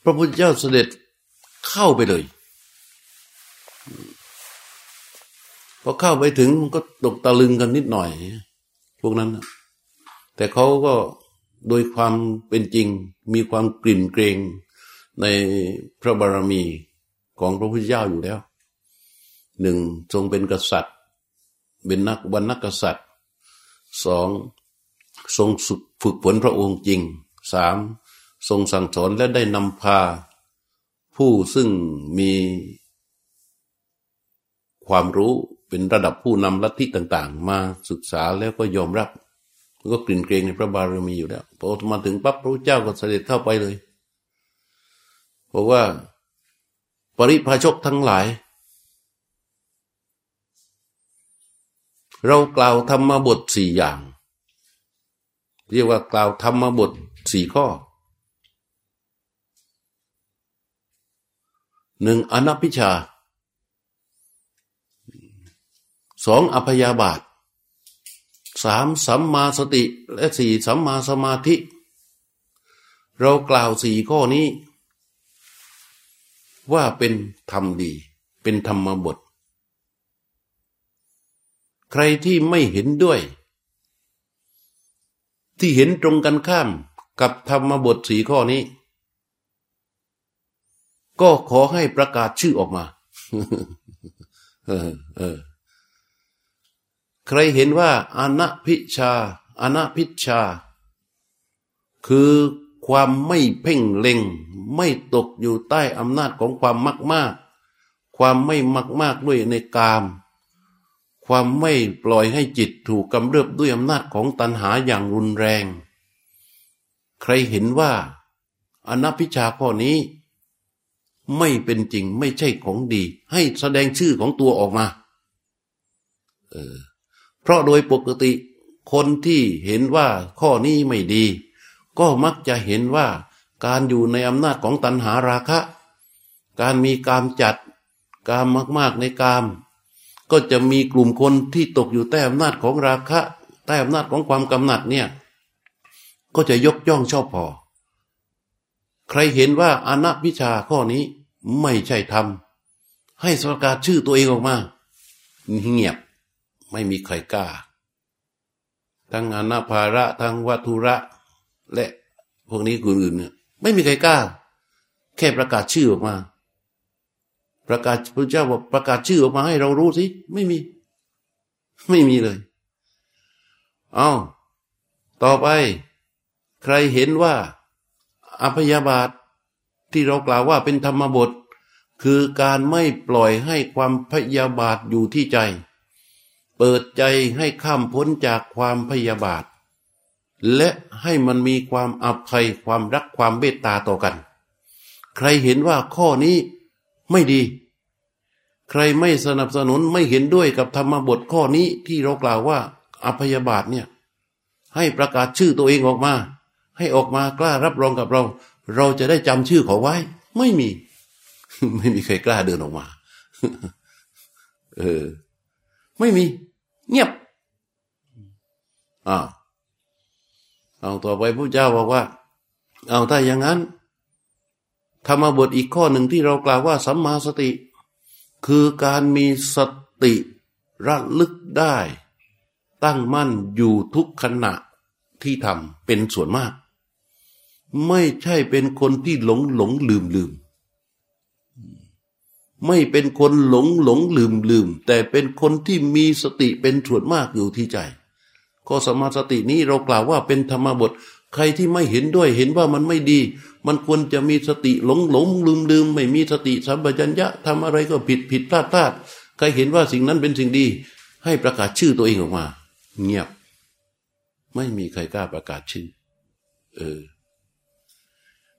พระพุทธเจ้าเสด็จเข้าไปเลยพอเข้าไปถึงก็ตกตะลึงกันนิดหน่อย พวกนั้น แต่เขาก็โดยความเป็นจริงมีความกลิ่นเกรงในพระบารมีของพระพุทธเจ้าอยู่แล้วหนึ่งทรงเป็นกษัตริย์ เป็นนักวันนักกษัตริย์สองทรงฝึกฝนพระองค์จริงสาม ทรงสั่งสอนและได้นำพา ผู้ซึ่งมีความรู้เป็นระดับผู้นำลัทธิต่าง ๆ มาศึกษาแล้วก็ยอมรับก็กลิ่นเกรงในพระบารมีอยู่แล้วพอมาถึงปั๊บพระเจ้าก็เสด็จเข้าไปเลยเพราะว่าปริพาชกทั้งหลาย เรากล่าวธรรมบทสี่อย่าง เรียกว่ากล่าวธรรมบทสี่ข้อ หนึ่งอนัพิชาสองอภยาบาทสามสัมมาสติและสี่สัมมาสมาธิ เรากล่าวสี่ข้อนี้ ว่าเป็นธรรมดี เป็นธรรมบท ใครที่ไม่เห็นด้วย ที่เห็นตรงกันข้ามกับธรรมบทสีข้อนี้ ก็ขอให้ประกาศชื่อออกมาเออเออใครเห็นว่าอนัพิชาอนัพิชา คือความไม่เพ่งเล็ง ไม่ตกอยู่ใต้อำนาจของความมากมากความไม่มากมากด้วยในกาม ความไม่ปล่อยให้จิตถูกกำเริบด้วยอำนาจของตัณหาอย่างรุนแรง ใครเห็นว่าอนัพิชาข้อนี้ ไม่เป็นจริงไม่ใช่ของดี ให้แสดงชื่อของตัวออกมาเออเพราะโดยปกติ คนที่เห็นว่าข้อนี้ไม่ดี ก็มักจะเห็นว่า การอยู่ในอำนาจของตัณหาราคะ การมีกามจัด กามมากๆในกาม ก็จะมีกลุ่มคนที่ตกอยู่ใต้อำนาจของราคะ ใต้อำนาจของความกำหนัดเนี่ย ก็จะยกย่องชอบพอ ใครเห็นว่าอนัพิชาข้อนี้ไม่ใช่ธรรมให้สประกาศชื่อตัวเองออกมา เงียบไม่มีใครกล้า ทั้งอนาภาระทั้งวัตุระ และพวกนี้คนอื่นเนี่ยไม่มีใครกล้า แค่ประกาศชื่อออกมา ประกาศพระเจ้าบอกประกาศชื่อออกมาให้เรารู้สิไม่มี ไม่มีเลย เอาต่อไป ใครเห็นว่า อภยาบาทที่เรากล่าวว่าเป็นธรรมบท คือการไม่ปล่อยให้ความพยาบาทอยู่ที่ใจ เปิดใจให้ข้ามพ้นจากความพยาบาท และให้มันมีความอภัยความรักความเมตตาต่อกัน ใครเห็นว่าข้อนี้ไม่ดี ใครไม่สนับสนุนไม่เห็นด้วยกับธรรมบทข้อนี้ที่เรากล่าวว่าอภยาบาทเนี่ยให้ประกาศชื่อตัวเองออกมา ให้ออกมากล้ารับรองกับเรา เราจะได้จำชื่อเขาไว้ ไม่มี ไม่มีใครกล้าเดินออกมา เออ ไม่มี เงียบอ่าเอาต่อไปพระเจ้าบอกว่า เอาถ้าอย่างนั้นธรรมบทอีกข้อหนึ่งที่เรากล่าวว่าสัมมาสติ คือการมีสติระลึกได้ ตั้งมั่นอยู่ทุกขณะที่ทำเป็นส่วนมาก ไม่ใช่เป็นคนที่หลงหลงลืมลืม ไม่เป็นคนหลงหลงลืมลืม แต่เป็นคนที่มีสติเป็นส่วนมากอยู่ที่ใจ ก็สมาสตินี้เรากล่าวว่าเป็นธรรมบท ใครที่ไม่เห็นด้วยเห็นว่ามันไม่ดี มันควรจะมีสติหลงหลงลืมลืม ไม่มีสติสัมปชัญญะทำอะไรก็ผิดผิดพลาดพลาดใครเห็นว่าสิ่งนั้นเป็นสิ่งดี ให้ประกาศชื่อตัวเองออกมา เงียบ ไม่มีใครกล้าประกาศชื่อ เออ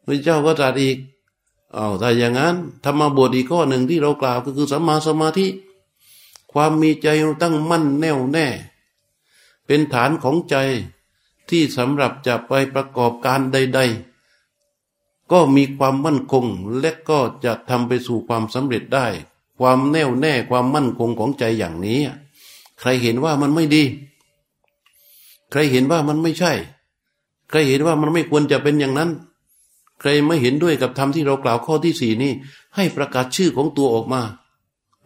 พระเจ้าก็ตรัสอีกเอาถ้าอย่างนั้นธรรมบทอีกข้อหนึ่งที่เรากล่าวก็คือสัมมาสมาธิ ความมีใจตั้งมั่นแน่วแน่ เป็นฐานของใจที่สำหรับจะไปประกอบการใด ๆ ก็มีความมั่นคงและก็จะทำไปสู่ความสำเร็จได้ ความแน่วแน่ความมั่นคงของใจอย่างนี้ ใครเห็นว่ามันไม่ดี ใครเห็นว่ามันไม่ใช่ ใครเห็นว่ามันไม่ควรจะเป็นอย่างนั้น ใครไม่เห็นด้วยกับธรรมที่เรากล่าวข้อที่สี่นี้ให้ประกาศชื่อของตัวออกมา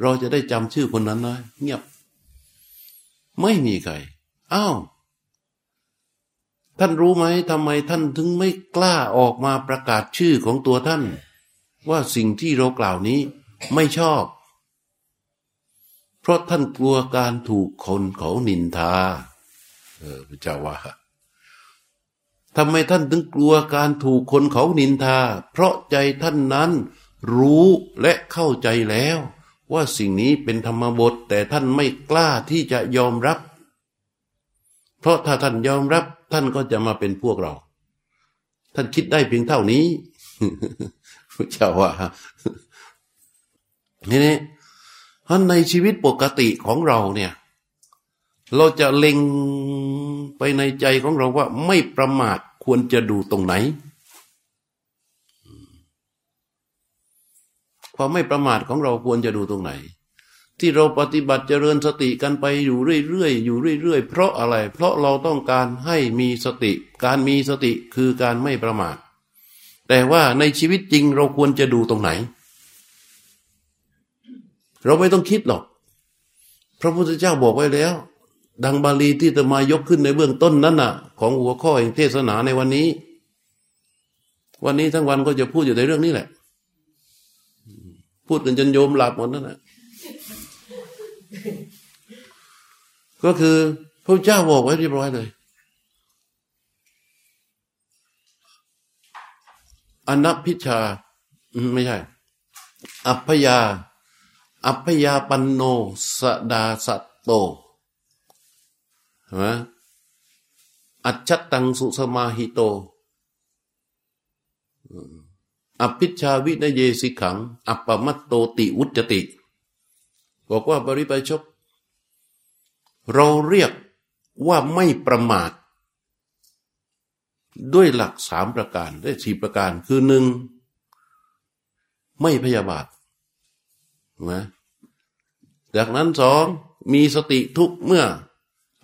เราจะได้จำชื่อคนนั้นได้เงียบ ไม่มีใครอ้าวท่านรู้ไหมทำไมท่านถึงไม่กล้าออกมาประกาศชื่อของตัวท่าน ว่าสิ่งที่เรากล่าวนี้ไม่ชอบ เพราะท่านกลัวการถูกคนเขานินทา เออพระเจ้าว่า ทำไมท่านถึงกลัวการถูกคนเขานินทา เพราะใจท่านนั้นรู้และเข้าใจแล้ว ว่าสิ่งนี้เป็นธรรมบทแต่ท่านไม่กล้าที่จะยอมรับ เพราะถ้าท่านยอมรับ ท่านก็จะมาเป็นพวกเรา ท่านคิดได้เพียงเท่านี้พระเจ้าว่านี่นี่ท่านในชีวิตปกติของเราเนี่ย เราจะเล็ง ไปในใจของเราว่าไม่ประมาทควรจะดูตรงไหน ความไม่ประมาทของเราควรจะดูตรงไหน ที่เราปฏิบัติเจริญสติกันไปอยู่เรื่อยๆอยู่เรื่อยๆเพราะอะไร เพราะเราต้องการให้มีสติ การมีสติคือการไม่ประมาท แต่ว่าในชีวิตจริงเราควรจะดูตรงไหน เราไม่ต้องคิดหรอก พระพุทธเจ้าบอกไว้แล้ว ดังบาลีที่จะมายกขึ้นในเบื้องต้นนั้นน่ะ ของหัวข้อแห่งเทศนาในวันนี้ วันนี้ทั้งวันก็จะพูดอยู่ในเรื่องนี้แหละ พูดกันจนโยมหลับหมดนั่นแหละก็คือพระเจ้าบอกไว้เรียบร้อยเลย อนัพิชาไม่ใช่ อัพยา อัพยาปันโน สดาสัตโต นะอัจฉตังสุสมาหิโต อภิชาวินเยสิขัง อัปปมัตโตติวุจติ บอกว่าบริปชก เราเรียกว่าไม่ประมาท ด้วยหลักสามประการได้สี่ประการคือหนึ่ง ไม่พยาบาทนะจากนั้นสอง มีสติทุกเมื่อ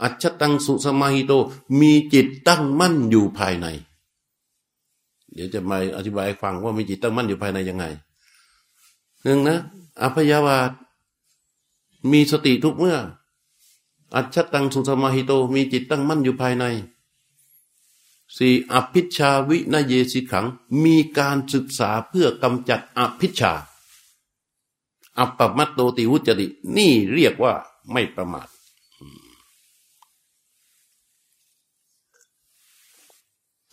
อัจฉตังสุสมาหิโต มีจิตตั้งมั่นอยู่ภายใน เดี๋ยวจะมาอธิบายฟังว่ามีจิตตั้งมั่นอยู่ภายในยังไงหนึ่งนะอภยาวาตมีสติทุกเมื่อ อัจฉตังสุสมาหิโต มีจิตตั้งมั่นอยู่ภายในสี่อภิชาวินเยสิขัง มีการศึกษาเพื่อกำจัดอภิชาอัปปมัตโตติวุจติ นี่เรียกว่าไม่ประมาท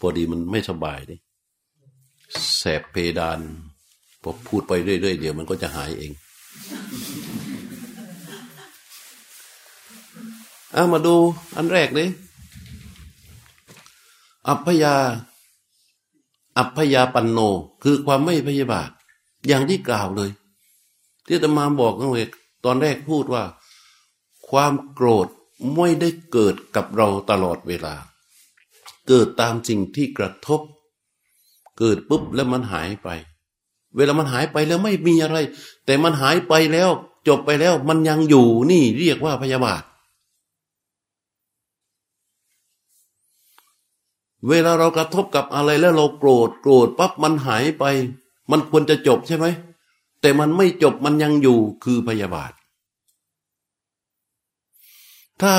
พอดีมันไม่สบายดิแสบเพดานพอพูดไปเรื่อยๆเดี๋ยวมันก็จะหายเองเอามาดูอันแรกเลยอัพยา อัพยาปันโน คือความไม่พยาบาท อย่างที่กล่าวเลย ที่ตมาบอกนั่นเองตอนแรกพูดว่า ความโกรธไม่ได้เกิดกับเราตลอดเวลา เกิดตามสิ่งที่กระทบ เกิดปุ๊บแล้วมันหายไป เวลามันหายไปแล้วไม่มีอะไร แต่มันหายไปแล้ว จบไปแล้วมันยังอยู่นี่เรียกว่าพยาบาท เวลาเรากระทบกับอะไรแล้วเราโกรธโกรธปั๊บมันหายไป มันควรจะจบใช่ไหมแต่มันไม่จบมันยังอยู่คือพยาบาท ถ้า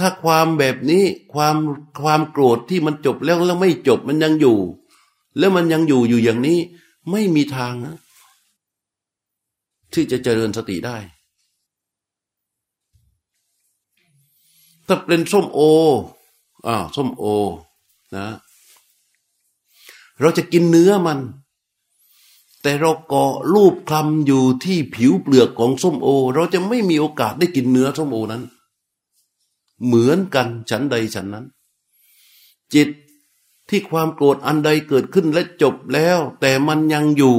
ถ้าความแบบนี้ความความโกรธที่มันจบแล้วแล้วไม่จบมันยังอยู่ แล้วมันยังอยู่อยู่อย่างนี้ ไม่มีทางนะที่จะเจริญสติได้ ถ้าเป็นส้มโออ่าส้มโอนะเราจะกินเนื้อมัน แต่เราเกาะรูปคลำอยู่ที่ผิวเปลือกของส้มโอ เราจะไม่มีโอกาสได้กินเนื้อส้มโอนั้น เหมือนกันฉันใดฉันนั้น จิตที่ความโกรธอันใดเกิดขึ้นและจบแล้ว แต่มันยังอยู่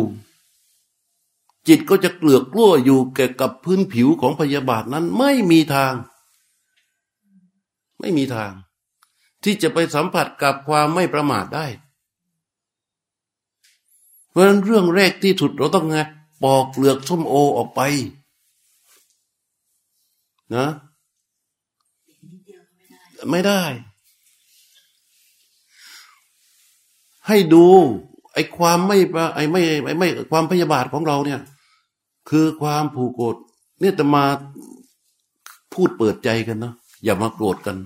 จิตก็จะเกลือกกลั้วอยู่แก่กับพื้นผิวของพยาบาทนั้นไม่มีทาง ไม่มีทาง ที่จะไปสัมผัสกับความไม่ประมาทได้ เพราะฉะนั้นเรื่องแรกที่สุดเราต้องไงปอกเปลือกส้มโอออกไป นะ ไม่ได้ ให้ดู ไอ้ความไม่ไอ้ไม่ไอ้ไม่ความพยาบาทของเราเนี่ย คือความผูกโกรธเนี่ยจะมาพูดเปิดใจกันนะอย่ามาโกรธกัน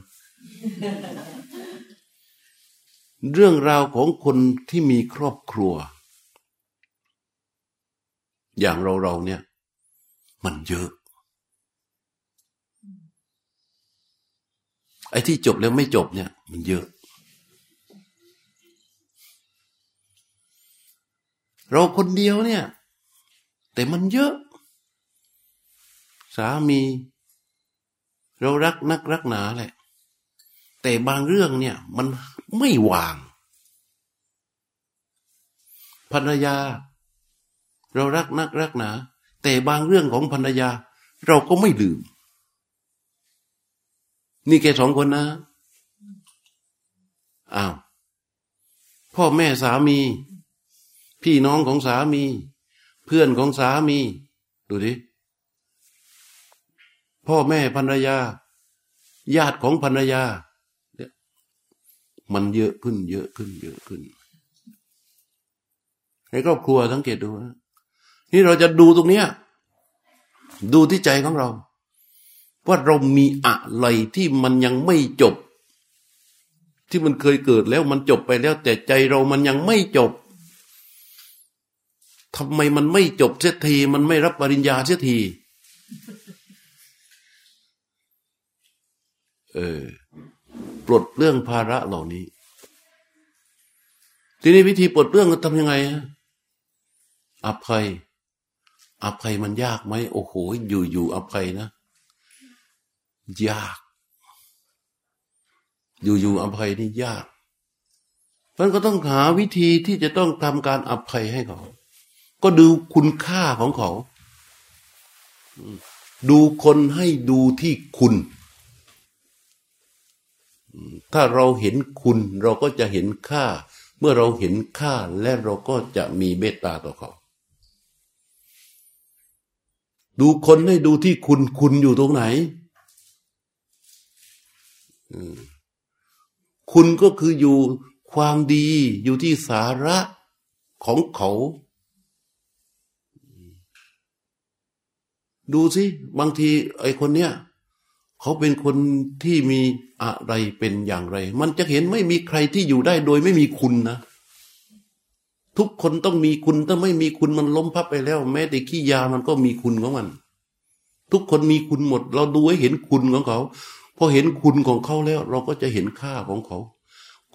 เรื่องราวของคนที่มีครอบครัว อย่างเราเราเนี่ย มันเยอะ อ้ที่จบแล้วไม่จบเนี่ย มันเยอะ เราคนเดียวเนี่ย แต่มันเยอะ สามี เรารักนักรักหนาแหละ แต่บางเรื่องเนี่ย มันไม่วางภรรยา เรารักนักรักหนา แต่บางเรื่องของภรรยา เราก็ไม่ลืม นี่แกสองคนนะ อ้าว พ่อแม่สามี พี่น้องของสามี เพื่อนของสามี ดูดิ พ่อแม่ภรรยา ญาติของภรรยาเนี่ยมันเยอะขึ้น เยอะขึ้น เยอะขึ้นในครอบครัวสังเกตดูนะนี่เราจะดูตรงเนี้ย ดูที่ใจของเรา ว่าเรามีอะไรที่มันยังไม่จบ ที่มันเคยเกิดแล้วมันจบไปแล้ว แต่ใจเรามันยังไม่จบทำไมมันไม่จบเสียทีมันไม่รับปริญญาเสียทีเออปลดเรื่องภาระเหล่านี้ ทีนี้วิธีปลดเรื่องทำยังไงอภัยอภัยมันยากไหมโอ้โหอยู่อยู่อภัยนะ ยาก อยู่อยู่อภัยนี่ยากมันก็ต้องหาวิธีที่จะต้องทำการอภัยให้เขา ก็ดูคุณค่าของเขา ดูคนให้ดูที่คุณ ถ้าเราเห็นคุณ เราก็จะเห็นค่า เมื่อเราเห็นค่าและเราก็จะมีเมตตาต่อเขา ดูคนให้ดูที่คุณ คุณอยู่ตรงไหน คุณก็คืออยู่ความดีอยู่ที่สาระของเขา ดูสิบางทีไอ้คนเนี้ยเขาเป็นคนที่มีอะไรเป็นอย่างไร มันจะเห็นไม่มีใครที่อยู่ได้โดยไม่มีคุณนะทุกคนต้องมีคุณถ้าไม่มีคุณมันล้มพับไปแล้ว แม้แต่ขี้ยามันก็มีคุณของมัน ทุกคนมีคุณหมด เราดูให้เห็นคุณของเขา พอเห็นคุณของเขาแล้ว เราก็จะเห็นค่าของเขา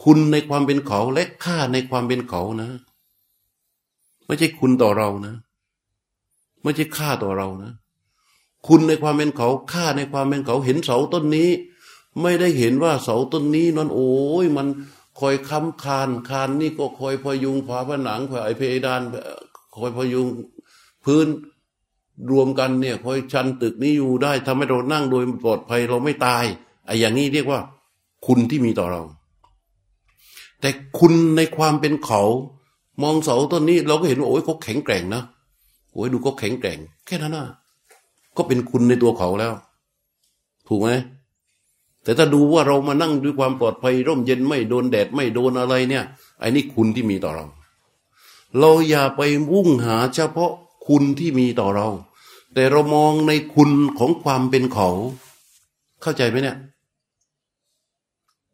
คุณในความเป็นเขาและค่าในความเป็นเขานะ ไม่ใช่คุณต่อเรานะ ไม่ใช่ค่าต่อเรานะ คุณในความเป็นเขา ค่าในความเป็นเขา เห็นเสาต้นนี้ ไม่ได้เห็นว่าเสาต้นนี้นั้นโอ้ยมันคอยค้ำคานคานนี่ก็คอยพยุงฝาผนังไอเพดานคอยพยุงพื้น รวมกันเนี่ยคอยชันตึกนี้อยู่ได้ทำให้เรานั่งโดยปลอดภัยเราไม่ตายไอ้อย่างนี้เรียกว่า คุณที่มีต่อเรา แต่คุณในความเป็นเขา มองเสาต้นนี้ เราก็เห็นว่าโอ้ยเขาแข็งแกร่งนะโอ้ยดูเขาแข็งแกร่ง แค่นั้นนะก็เป็นคุณในตัวเขาแล้ว ถูกไหมแต่ถ้าดูว่าเรามานั่งด้วยความปลอดภัย ร่มเย็นไม่โดนแดดไม่โดนอะไรเนี่ยไอ้นี่คุณที่มีต่อเรา เราอย่าไปวุ่งหาเฉพาะคุณที่มีต่อเรา แต่เรามองในคุณของความเป็นเขา เข้าใจไหมเนี่ย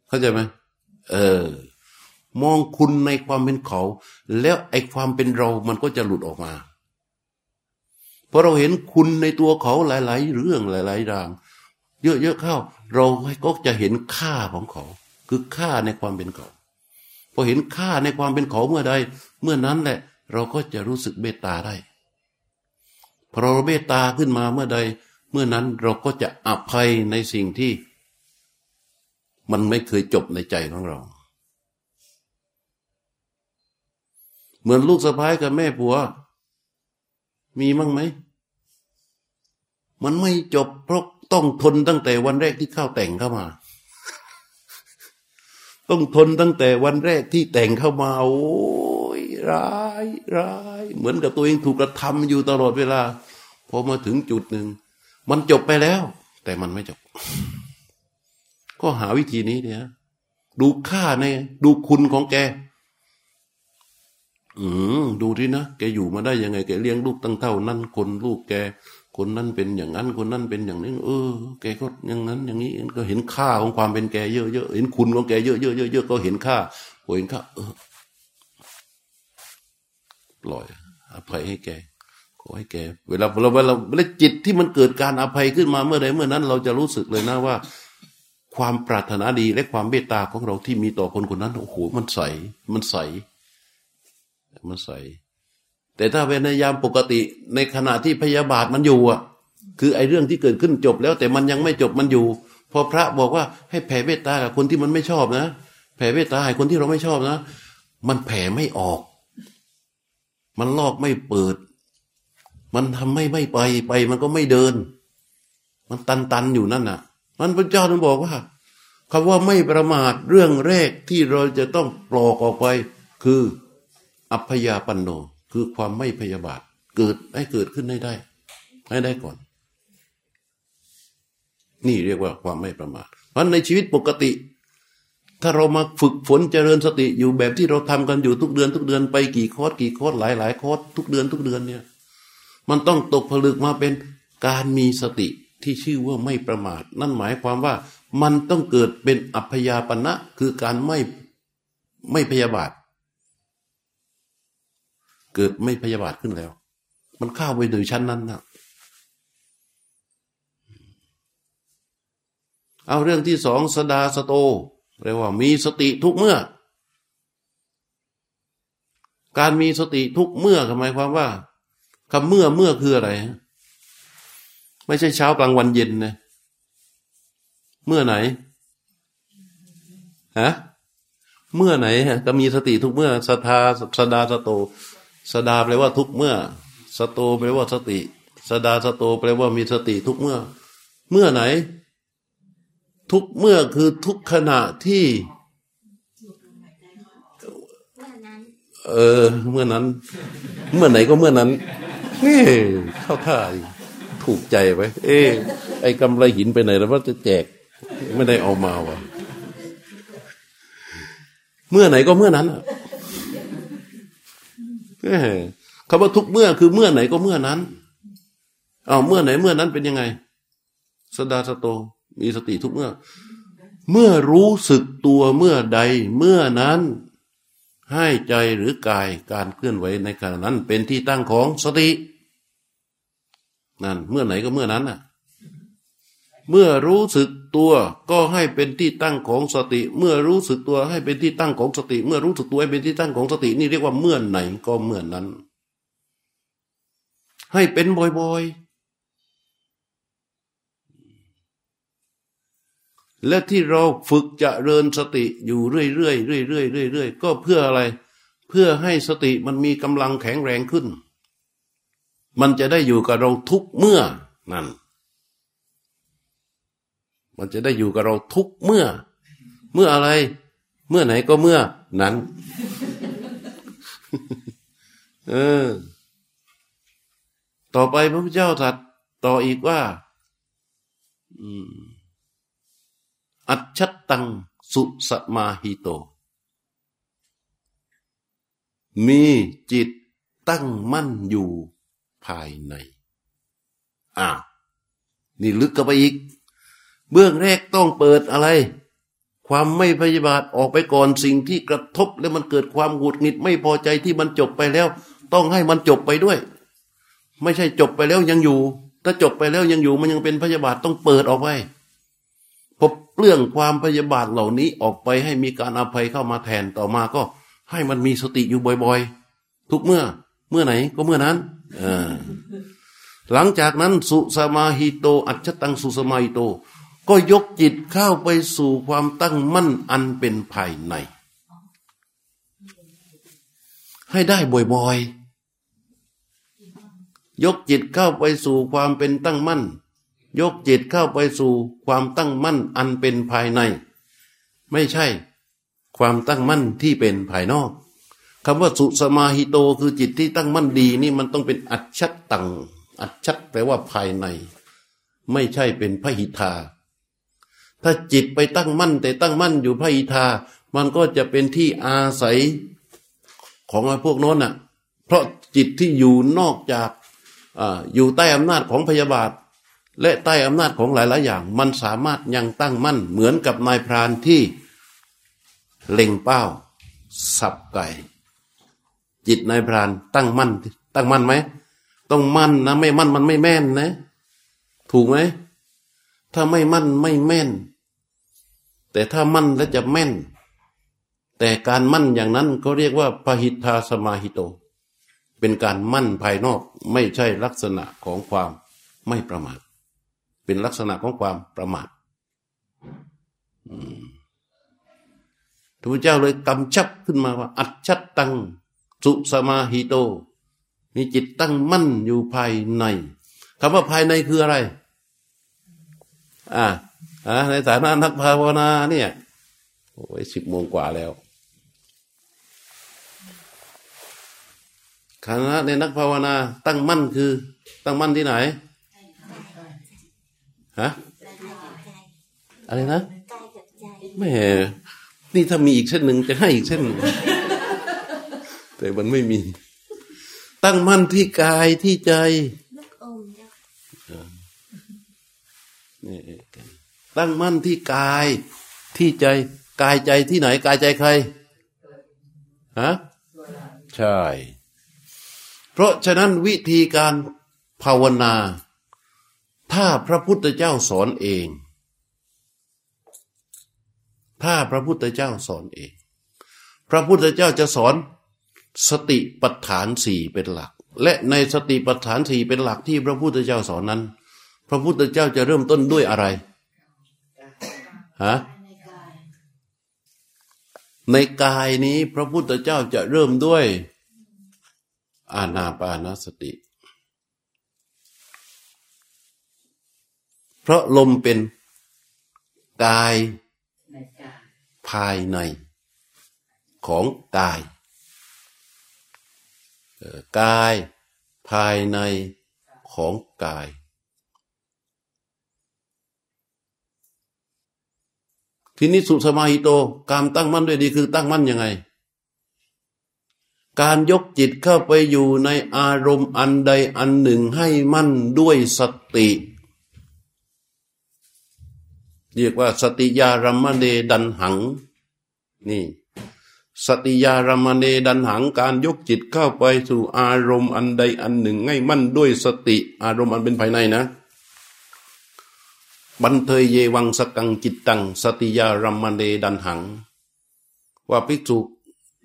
เข้าใจไหมเออ มองคุณในความเป็นเขา แล้วไอ้ความเป็นเรามันก็จะหลุดออกมาเพราะเราเห็นคุณในตัวเขาหลาย ๆ เรื่องหลายๆด่างเยอะๆเข้า เราก็จะเห็นค่าของเขา คือค่าในความเป็นเขาพอเห็นค่าในความเป็นเขาเมื่อใดเมื่อนั้นแหละ เราก็จะรู้สึกเมตตาได้ พอเราเมตตาขึ้นมาเมื่อใด เมื่อนั้นเราก็จะอภัยในสิ่งที่ มันไม่เคยจบในใจของเรา เหมือนลูกสะพ้ายกับแม่ผัว มีมั้งไหม มันไม่จบเพราะต้องทนตั้งแต่วันแรกที่เข้าแต่งเข้ามา ต้องทนตั้งแต่วันแรกที่แต่งเข้ามา โอ้ยร้า ยร้าย เหมือนกับตัวเองถูกกระทำอยู่ตลอดเวลาพอมาถึงจุดหนึ่ง มันจบไปแล้ว แต่มันไม่จบ ก็หาวิธีนี้เนี่ยดูค่าในดูคุณของแก อืมดูดินะแกอยู่มาได้ยังไง แกเลี้ยงลูกตั้งเท่านั้นคนลูกแก คนนั้นเป็นอย่างนั้น คนนั้นเป็นอย่างนี้ เออ แกก็อย่างนั้น อย่างนี้ก็เห็นค่าของความเป็นแกเยอะๆเห็นคุณของแกเยอะๆเยอะๆก็เห็นค่าเห็นค่าเออ ปล่อย อภัยให้แกขอให้แก เวลาเราเวลาเวลาจิตที่มันเกิดการอภัยขึ้นมาเมื่อใดเมื่อนั้น เราจะรู้สึกเลยนะว่า ความปรารถนาดีและความเมตตาของเราที่มีต่อคนคนนั้นโอ้โหมันใสมันใส มันใส แต่ถ้าเป็นในยามปกติในขณะที่พยาบาทมันอยู่อะ คือไอ้เรื่องที่เกิดขึ้นจบแล้ว แต่มันยังไม่จบมันอยู่พอพระบอกว่าให้แผ่เมตตากับคนที่มันไม่ชอบนะ แผ่เมตตาให้คนที่เราไม่ชอบนะ มันแผ่ไม่ออก มันลอกไม่เปิด มันทำไม่ไม่ไปไปมันก็ไม่เดิน มันตันตันอยู่นั่นน่ะ มันพระเจ้าท่านบอกว่าคำว่าไม่ประมาทเรื่องแรกที่เราจะต้องปลอกออกไป คืออัพยาปันโน คือความไม่พยาบาท เกิดให้เกิดขึ้นให้ได้ ให้ได้ก่อน นี่เรียกว่าความไม่ประมาทเพราะในชีวิตปกติ ถ้าเรามาฝึกฝนเจริญสติอยู่แบบที่เราทำกันอยู่ทุกเดือน ทุกเดือนไปกี่คอร์สกี่คอร์สหลายหลายคอร์สทุกเดือนทุกเดือนเนี่ย มันต้องตกผลึกมาเป็นการมีสติที่ชื่อว่าไม่ประมาท นั่นหมายความว่ามันต้องเกิดเป็นอัพยาปณะคือการไม่ไม่พยาบาท เกิดไม่พยาบาทขึ้นแล้ว มันเข้าไปถึงชั้นนั้นนะเอาเรื่องที่สองสดาสโต เรียกว่ามีสติทุกเมื่อ การมีสติทุกเมื่อหมายความว่าคำเมื่อเมื่อคืออะไร ไม่ใช่เช้ากลางวันเย็นนะเมื่อไหนฮะเมื่อไหนก็มีสติทุกเมื่อสทาสดาสโตสดาแปลว่าทุกเมื่อ สโตแปลว่าสติ สดาสโตแปลว่ามีสติทุกเมื่อ เมื่อไหน ทุกเมื่อคือทุกขณะที่ เออ เมื่อนั้น เมื่อไหนก็เมื่อนั้นนี่เข้าท่าถูกใจไปเอ้ไอ้กำไรหินไปไหนแล้วว่าจะแจก ไม่ได้เอามาวะเมื่อไหนก็เมื่อนั้นอะคำว่าทุกเมื่อคือเมื่อไหนก็เมื่อนั้น เอาเมื่อไหนเมื่อนั้นเป็นยังไง สดาสโต มีสติทุกเมื่อ เมื่อรู้สึกตัวเมื่อใดเมื่อนั้น ให้ใจหรือกายการเคลื่อนไหวในขณะนั้นเป็นที่ตั้งของสตินั่นเมื่อไหนก็เมื่อนั้นน่ะ เมื่อรู้สึกตัวก็ให้เป็นที่ตั้งของสติ เมื่อรู้สึกตัวให้เป็นที่ตั้งของสติ เมื่อรู้สึกตัวให้เป็นที่ตั้งของสติ นี่เรียกว่าเมื่อไหนก็เมื่อนั้น ให้เป็นบ่อยๆ และที่เราฝึกจะเริญสติอยู่เรื่อยๆเรื่อยๆเรื่อยๆก็เพื่ออะไร เพื่อให้สติมันมีกำลังแข็งแรงขึ้น มันจะได้อยู่กับเราทุกเมื่อนั่น มันจะได้อยู่กับเราทุกเมื่อ เมื่ออะไร เมื่อไหนก็เมื่อนั้น เออ ต่อไปพระพุทธเจ้าตรัสต่ออีกว่าอั อัจฉตังสุสมาหิโต มีจิตตั้งมั่นอยู่ภายใน อ่านี่ลึกกันไปอีก เบื้องแรกต้องเปิดอะไร ความไม่พยาบาทออกไปก่อนสิ่งที่กระทบแล้วมันเกิดความหงุดหงิดไม่พอใจที่มันจบไปแล้ว ต้องให้มันจบไปด้วย ไม่ใช่จบไปแล้วยังอยู่ ถ้าจบไปแล้วยังอยู่มันยังเป็นพยาบาทต้องเปิดออกไป พบเปลื้องความพยาบาทเหล่านี้ออกไปให้มีการอภัยเข้ามาแทนต่อมาก็ ให้มันมีสติอยู่บ่อยๆ ทุกเมื่อ เมื่อไหนก็เมื่อนั้นหลังจากนั้นสุสมาหิโต อัจฉตังสุสมาหิโต ก็ยกจิตเข้าไปสู่ความตั้งมั่นอันเป็นภายใน ให้ได้บ่อยๆ ยกจิตเข้าไปสู่ความเป็นตั้งมั่น ยกจิตเข้าไปสู่ความตั้งมั่นอันเป็นภายใน ไม่ใช่ ความตั้งมั่นที่เป็นภายนอกคำว่าสุสมาหิโตคือจิตที่ตั้งมั่นดีนี่มันต้องเป็นอัจฉตัง อัจฉแปลว่าภายใน ไม่ใช่เป็นพระหิทา ถ้าจิตไปตั้งมั่น แต่ตั้งมั่นอยู่พระหิทา มันก็จะเป็นที่อาศัยของพวกโน้นน่ะ เพราะจิตที่อยู่นอกจากออยู่ใต้อำนาจของพยาบาท และใต้อำนาจของหลาย ๆ อย่าง มันสามารถยังตั้งมั่น เหมือนกับนายพรานที่เล็งเป้า สับไก่ จิตนายพรานตั้งมั่น ตั้งมั่นไหมต้องมั่นนะ ไม่มั่นมันไม่แม่นนะ ถูกไหมถ้าไม่มั่นไม่แม่น แต่ถ้ามั่นแล้วจะแม่น แต่การมั่นอย่างนั้นเขาเรียกว่าพหิทธาสมาหิโต เป็นการมั่นภายนอกไม่ใช่ลักษณะของความไม่ประมาท เป็นลักษณะของความประมาทพระพุทธเจ้าเลยกำชับขึ้นมาว่า อัจฉตัง สุสมาหิโต มีจิตตั้งมั่นอยู่ภายในคำว่าภายในคืออะไร อ่าอ่าในฐานะนักภาวนาเนี่ยโอ้ยสิบโมงกว่าแล้วคณะในนักภาวนาตั้งมั่นคือ ตั้งมั่นที่ไหน ฮะอะไรนะไม่นี่ถ้ามีอีกเส้นหนึ่งจะให้อีกเส้นหนึ่งแต่มันไม่มี ตั้งมั่นที่กายที่ใจนี่ตั้งมั่นที่กายที่ใจ กายใจที่ไหน กายใจใครฮะใช่ เพราะฉะนั้นวิธีการภาวนา ถ้าพระพุทธเจ้าสอนเอง ถ้าพระพุทธเจ้าสอนเอง พระพุทธเจ้าจะสอนสติปัฏฐานสี่เป็นหลัก และในสติปัฏฐานสี่เป็นหลักที่พระพุทธเจ้าสอนนั้น พระพุทธเจ้าจะเริ่มต้นด้วยอะไรฮะในกายนี้พระพุทธเจ้าจะเริ่มด้วยอาณาปานสติ เพราะลมเป็นกายภายในของกายกายภายในของกาย ทีนี้สุสมาหิโตการตั้งมั่นด้วยดีคือตั้งมั่นยังไง การยกจิตเข้าไปอยู่ในอารมณ์อันใดอันหนึ่งให้มั่นด้วยสติ เรียกว่าสติยารมเดดันหัง นี่ สติยารมเนดันหังการยกจิตเข้าไปสู่อารมณ์อันใดอันหนึ่งง่มั่นด้วยสติอารมณ์อันเป็นภายในนะ บันเทยเยวังสกังจิตตัง สติยารมเนดันหัง ว่าภิกษุ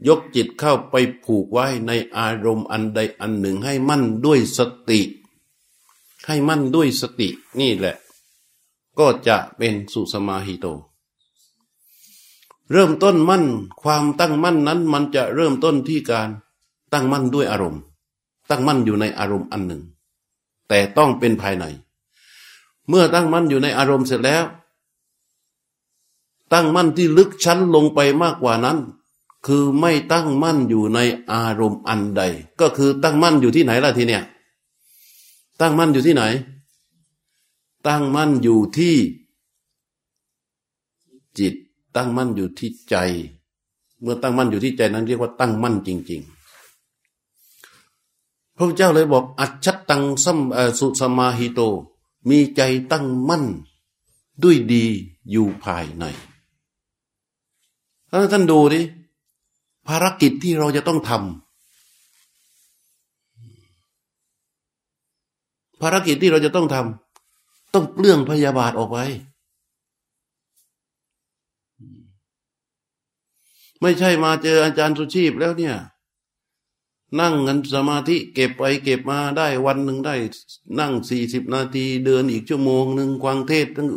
ยกจิตเข้าไปผูกไว้ในอารมณ์อันใดอันหนึ่งให้มั่นด้วยสติ ให้มั่นด้วยสตินี่แหละ ก็จะเป็นสุสมาหิโต เริ่มต้นมั่นความตั้งมั่นนั้น มันจะเริ่มต้นที่การตั้งมั่นด้วยอารมณ์ ตั้งมั่นอยู่ในอารมณ์อันหนึ่ง แต่ต้องเป็นภายใน เมื่อตั้งมั่นอยู่ในอารมณ์เสร็จแล้ว ตั้งมั่นที่ลึกชั้นลงไปมากกว่านั้น คือไม่ตั้งมั่นอยู่ในอารมณ์อันใด ก็คือตั้งมั่นอยู่ที่ไหนล่ะทีเนี้ยตั้งมั่นอยู่ที่ไหน ตั้งมั่นอยู่ที่ จิต ตั้งมั่นอยู่ที่ใจ เมื่อตั้งมั่นอยู่ที่ใจนั้น เรียกว่าตั้งมั่นจริง ๆ พระเจ้าเลยบอก อัจฉตังสัมสุสมาหิโต มีใจตั้งมั่น ด้วยดีอยู่ภายในแล้วท่านดูดิภารกิจที่เราจะต้องทำภารกิจที่เราจะต้องทำ ต้องเปลื้องพยาบาทออกไป ไม่ใช่มาเจออาจารย์สุชีพแล้วเนี่ย นั่งกันสมาธิเก็บไปเก็บมาได้วันหนึ่งได้ นั่งสี่สิบนาที เดินอีกชั่วโมงหนึ่งควางเทศตั้ง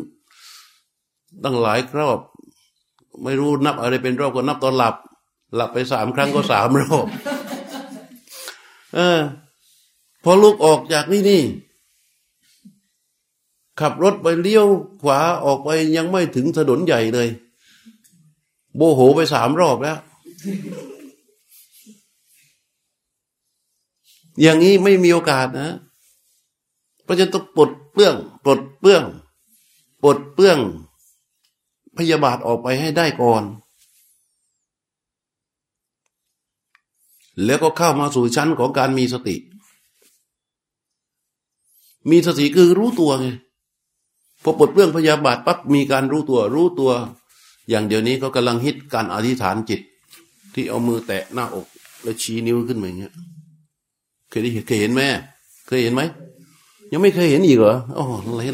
ตั้งหลายรอบ ไม่รู้นับอะไรเป็นรอบก็นับตอนหลับ หลับไปสามครั้งก็สามรอบ เออ พอลุกออกจากนี่นี่ ขับรถไปเลี้ยวขวาออกไปยังไม่ถึงถนนใหญ่เลยโบโหไปสามรอบแล้ว อย่างนี้ไม่มีโอกาสนะเพราะฉะนั้นต้องปลดเปลื้อง ปลดเปลื้อง ปลดเปลื้อง พยาบาทออกไปให้ได้ก่อน แล้วก็เข้ามาสู่ชั้นของการมีสติ มีสติคือรู้ตัวไง พอปลดเปลื้องพยาบาทปั๊บมีการรู้ตัวรู้ตัว อย่างเดี๋ยวนี้ก็กำลังฮิตการอธิษฐานจิต ที่เอามือแตะหน้าอก แล้วชี้นิ้วขึ้นมาอย่างเงี้ยเคยได้เคยเห็นไหมเคยเห็นไหมยังไม่เคยเห็นอีกเหรออ๋อ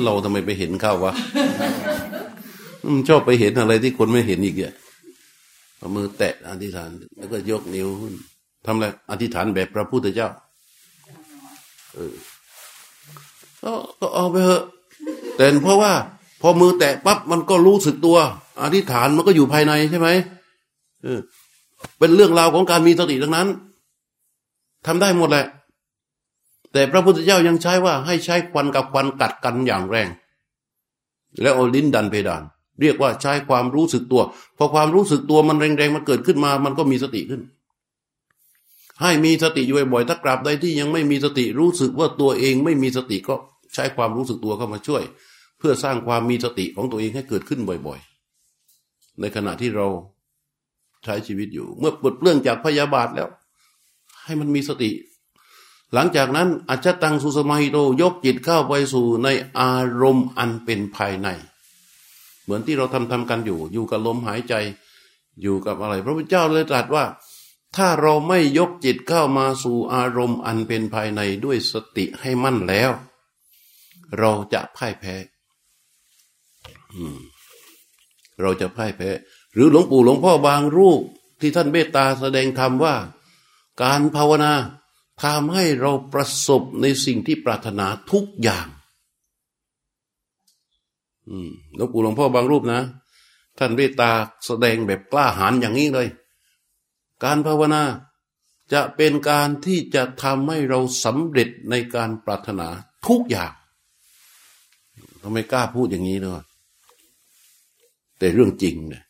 เราทำไมไปเห็นเข้าวะมันชอบไปเห็นอะไรที่คนไม่เห็นอีกอะเอามือแตะอธิษฐาน แล้วก็ยกนิ้วขึ้นทำอะไรอธิษฐานแบบพระพุทธเจ้า เออก็เอาไปเถอะ แต่เพราะว่าพอมือแตะปั๊บมันก็รู้สึกตัวอธิษฐานมันก็อยู่ภายในใช่ไหมเป็นเรื่องราวของการมีสติทั้งนั้นทำได้หมดแหละ แต่พระพุทธเจ้ายังใช้ว่าให้ใช้ควันกับควันกัดกันอย่างแรง แล้วเอาลิ้นดันเพดาน เรียกว่าใช้ความรู้สึกตัว พอความรู้สึกตัวมันแรงๆมันเกิดขึ้นมา มันก็มีสติขึ้น ให้มีสติอยู่บ่อยๆถ้ากราบใดที่ยังไม่มีสติรู้สึกว่าตัวเองไม่มีสติก็ใช้ความรู้สึกตัวเข้ามาช่วย เพื่อสร้างความมีสติของตัวเองให้เกิดขึ้นบ่อยๆ ในขณะที่เราใช้ชีวิตอยู่ เมื่อปลดเปลื้องจากพยาบาทแล้ว ให้มันมีสติ หลังจากนั้นอาจจะตังสุสมาหิโตยกจิตเข้าไปสู่ในอารมณ์อันเป็นภายใน เหมือนที่เราทำทำกันอยู่ อยู่กับลมหายใจอยู่กับอะไร พระพุทธเจ้าเลยตรัสว่า ถ้าเราไม่ยกจิตเข้ามาสู่อารมณ์อันเป็นภายในด้วยสติให้มั่นแล้ว เราจะพ่ายแพ้ เราจะพ่ายแพ้ หรือหลวงปู่หลวงพ่อบางรูปที่ท่านเมตตาแสดงธรรมว่า การภาวนาทำให้เราประสบในสิ่งที่ปรารถนาทุกอย่างหลวงปู่หลวงพ่อบางรูปนะ ท่านเวตาแสดงแบบกล้าหาญอย่างนี้เลย การภาวนาจะเป็นการที่จะทำให้เราสำเร็จในการปรารถนาทุกอย่างทำไมกล้าพูดอย่างนี้ด้วย แต่เรื่องจริงเนี่ย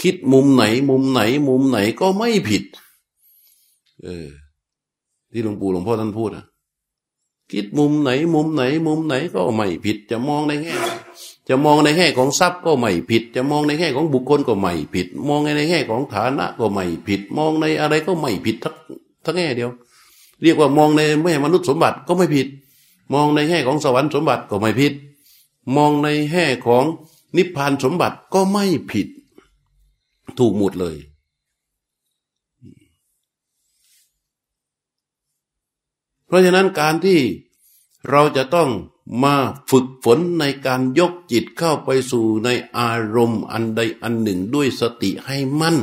คิดมุมไหน มุมไหน มุมไหนก็ไม่ผิด เออ ที่หลวงปู่หลวงพ่อท่านพูดนะคิดมุมไหน มุมไหน มุมไหนก็ไม่ผิด จะมองในแง่ จะมองในแง่ของทรัพย์ก็ไม่ผิด จะมองในแง่ของบุคคลก็ไม่ผิด มองในแง่ของฐานะก็ไม่ผิด มองในอะไรก็ไม่ผิดทั้งทั้งแง่เดียว เรียกว่ามองในแม่มนุษย์สมบัติก็ไม่ผิด มองในแง่ของสวรรค์สมบัติก็ไม่ผิด มองในแง่ของ นิพพานสมบัติก็ไม่ผิด ถูกหมดเลย เพราะฉะนั้นการที่เราจะต้องมาฝึกฝนในการยกจิตเข้าไปสู่ในอารมณ์อันใดอันหนึ่งด้วยสติให้มั่น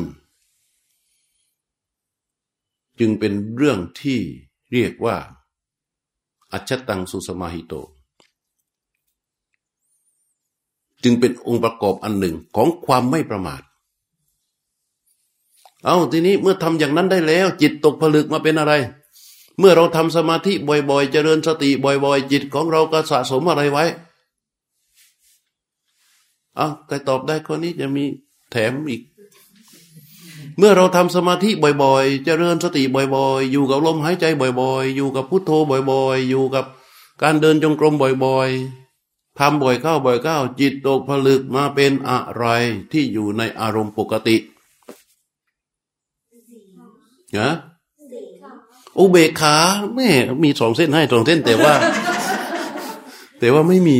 จึงเป็นเรื่องที่เรียกว่า อัจฉตังสุสมาหิโต จึงเป็นองค์ประกอบอันหนึ่งของความไม่ประมาท เอาทีนี้เมื่อทำอย่างนั้นได้แล้ว จิตตกผลึกมาเป็นอะไร เมื่อเราทำสมาธิบ่อยๆ เจริญสติบ่อยๆ จิตของเราก็สะสมอะไรไว้เอาใครตอบได้คนนี้จะมีแถมอีก เมื่อเราทำสมาธิบ่อยๆ เจริญสติบ่อยๆ อยู่กับลมหายใจบ่อยๆ อยู่กับพุทโธบ่อยๆ อยู่กับการเดินจงกรมบ่อยๆ ทำบ่อยเข้าบ่อยเข้า จิตตกผลึกมาเป็นอะไรที่อยู่ในอารมณ์ปกตินะอุเบกขาแม่มีสองเส้นให้สองเส้นแต่ว่า แต่ว่าไม่มี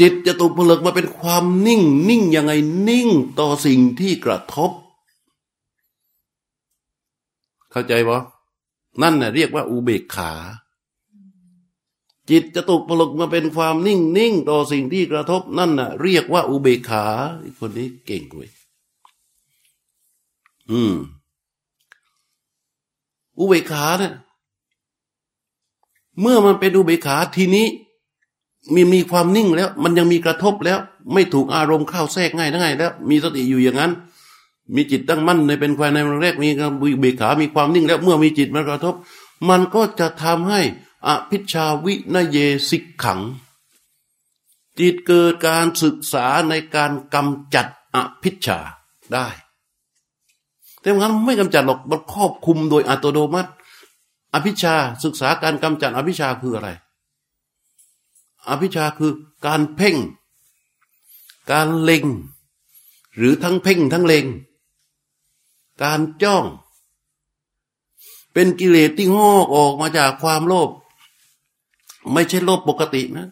จิตจะถูกผลึกมาเป็นความนิ่ง นิ่งยังไงนิ่งต่อสิ่งที่กระทบ เข้าใจปะนั่นน่ะเรียกว่าอุเบกขา จิตจะถูกผลึกมาเป็นความนิ่งนิ่งต่อสิ่งที่กระทบนั่นน่ะ เรียกว่าอุเบกขาคนนี้เก่งเว้ยอืม อุเบกขาเนี่ยเมื่อมันเป็นอุเบกขาทีนี้ มีมีความนิ่งแล้ว มันยังมีกระทบแล้ว ไม่ถูกอารมณ์เข้าแทรกง่ายง่ายแล้ว มีสติอยู่อย่างนั้น มีจิตตั้งมั่นในเป็นควายในแรกมีอุเบกขา มีความนิ่งแล้ว เมื่อมีจิตมากระทบ มันก็จะทำให้ อภิชาวินเยสิกขัง จิตเกิดการศึกษาในการกำจัดอภิชาได้ แต่งั้นไม่กำจัดหรอกมันครอบคุมโดยอัตโนมัติ อภิชาศึกษาการกำจัดอภิชาคืออะไร อภิชาคือการเพ่ง การเล็ง หรือทั้งเพ่งทั้งเล็ง การจ้องเป็นกิเลสที่งอกออกมาจากความโลภ ไม่ใช่โลภปกตินะ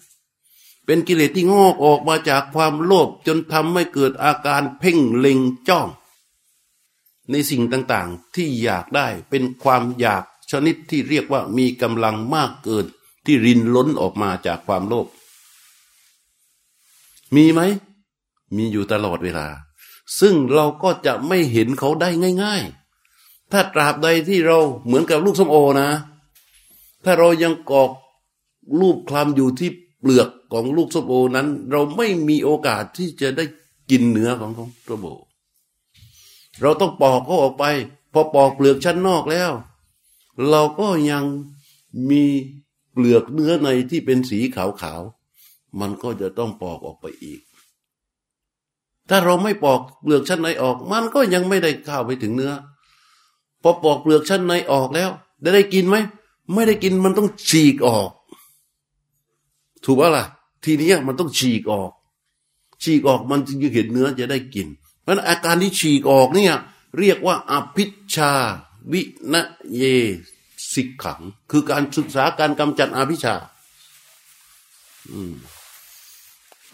เป็นกิเลสที่งอกออกมาจากความโลภจนทำให้เกิดอาการเพ่งเล็งจ้อง ในสิ่งต่างๆที่อยากได้เป็นความอยากชนิดที่เรียกว่ามีกำลังมากเกินที่รินล้นออกมาจากความโลภมีไหม มีอยู่ตลอดเวลา ซึ่งเราก็จะไม่เห็นเขาได้ง่าย ๆ ถ้าตราบใดที่เราเหมือนกับลูกส้มโอนะ ถ้าเรายังกอก รูปคลำอยู่ที่เปลือกของลูกสมโอนั้น เราไม่มีโอกาสที่จะได้กินเนื้อของของสมโอเราต้องปอกเขาออกไป พอปอกเปลือกชั้นนอกแล้ว เราก็ยังมีเปลือกเนื้อในที่เป็นสีขาวๆมันก็จะต้องปอกออกไปอีก ถ้าเราไม่ปอกเปลือกชั้นในออก มันก็ยังไม่ได้เข้าไปถึงเนื้อ พอปอกเปลือกชั้นในออกแล้ว ได้ได้กินไหมไม่ได้กินมันต้องฉีกออก ถูกป่ะล่ะ ทีนี้มันต้องฉีกออก ฉีกออกมันจึงจะเห็นเนื้อจะได้กิน เพราะอาการที่ฉีกออกเนี่ยเรียกว่าอภิชาวินเยสิกขัง คือการศึกษาการกำจัดอภิชา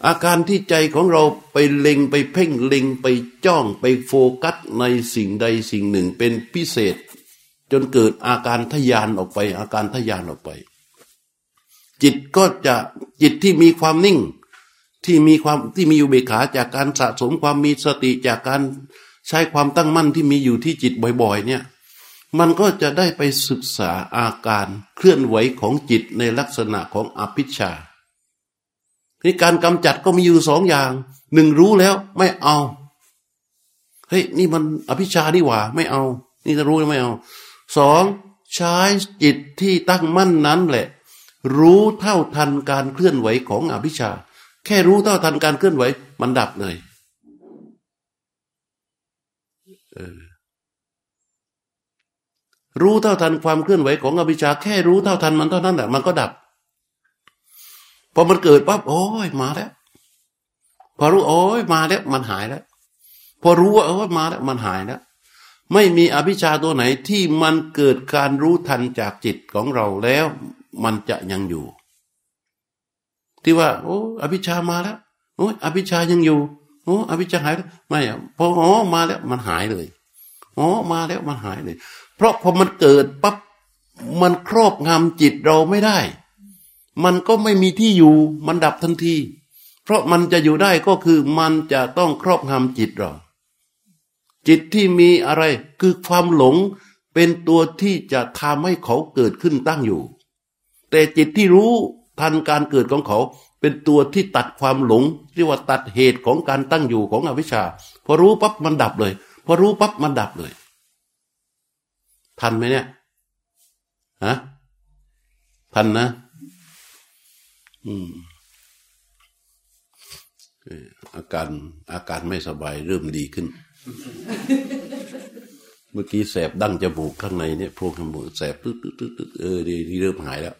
อาการที่ใจของเราไปเล็งไปเพ่งเล็งไปจ้องไปโฟกัสในสิ่งใดสิ่งหนึ่งเป็นพิเศษ จนเกิดอาการทยานออกไป อาการทยานออกไป จิตก็จะจิตที่มีความนิ่งที่มีความที่มีอยู่เบขาจากการสะสมความมีสติจากการใช้ความตั้งมั่นที่มีอยู่ที่จิตบ่อย ๆ เนี่ย มันก็จะได้ไปศึกษาอาการเคลื่อนไหวของจิตในลักษณะของอภิชาที่การกำจัดก็มีอยู่สองอย่าง หนึ่งรู้แล้วไม่เอาเฮ้ยนี่มันอภิชานี่หว่าไม่เอา นี่จะรู้ไม่เอาสองใช้จิตที่ตั้งมั่นนั้นแหละ รู้เท่าทันการเคลื่อนไหวของอภิชา แค่รู้เท่าทันการเคลื่อนไหว มันดับเลยเออรู้เท่าทันความเคลื่อนไหวของอภิชา แค่รู้เท่าทันมันเท่านั้นแหละมันก็ดับพอมันเกิดปั๊บโอ้ยมาแล้ว พอรู้โอ้ยมาแล้วมันหายแล้ว พอรู้ว่าโอ้ยมาแล้วมันหายแล้ว ไม่มีอภิชาตัวไหนที่มันเกิดการรู้ทันจากจิตของเราแล้ว มันจะยังอยู่ ที่ว่า โอ้ อภิชามาแล้วโอ้อภิชายังอยู่โอ้อภิชาหายแล้วไม่อะพออ๋อมาแล้วมันหายเลยอ๋อมาแล้วมันหายเลย เพราะพอมันเกิดปั๊บมันครอบงำจิตเราไม่ได้ มันก็ไม่มีที่อยู่ มันดับทันที เพราะมันจะอยู่ได้ก็คือมันจะต้องครอบงำจิตเรา จิตที่มีอะไรคือความหลงเป็นตัวที่จะทำให้เขาเกิดขึ้นตั้งอยู่ แต่จิตที่รู้ทันการเกิดของเขา เป็นตัวที่ตัดความหลงเรียกว่าตัดเหตุของการตั้งอยู่ของอวิชชา พอรู้ปั๊บมันดับเลย พอรู้ปั๊บมันดับเลย ทันไหมเนี่ยฮะทันนะ อืมอาการอาการไม่สบายเริ่มดีขึ้น เมื่อกี้แสบดั้งจมูกข้างในเนี่ยโพรงจมูกแสบตึ๊ดตึ๊ดตึ๊ดเออดีที่เริ่มหายแล้ว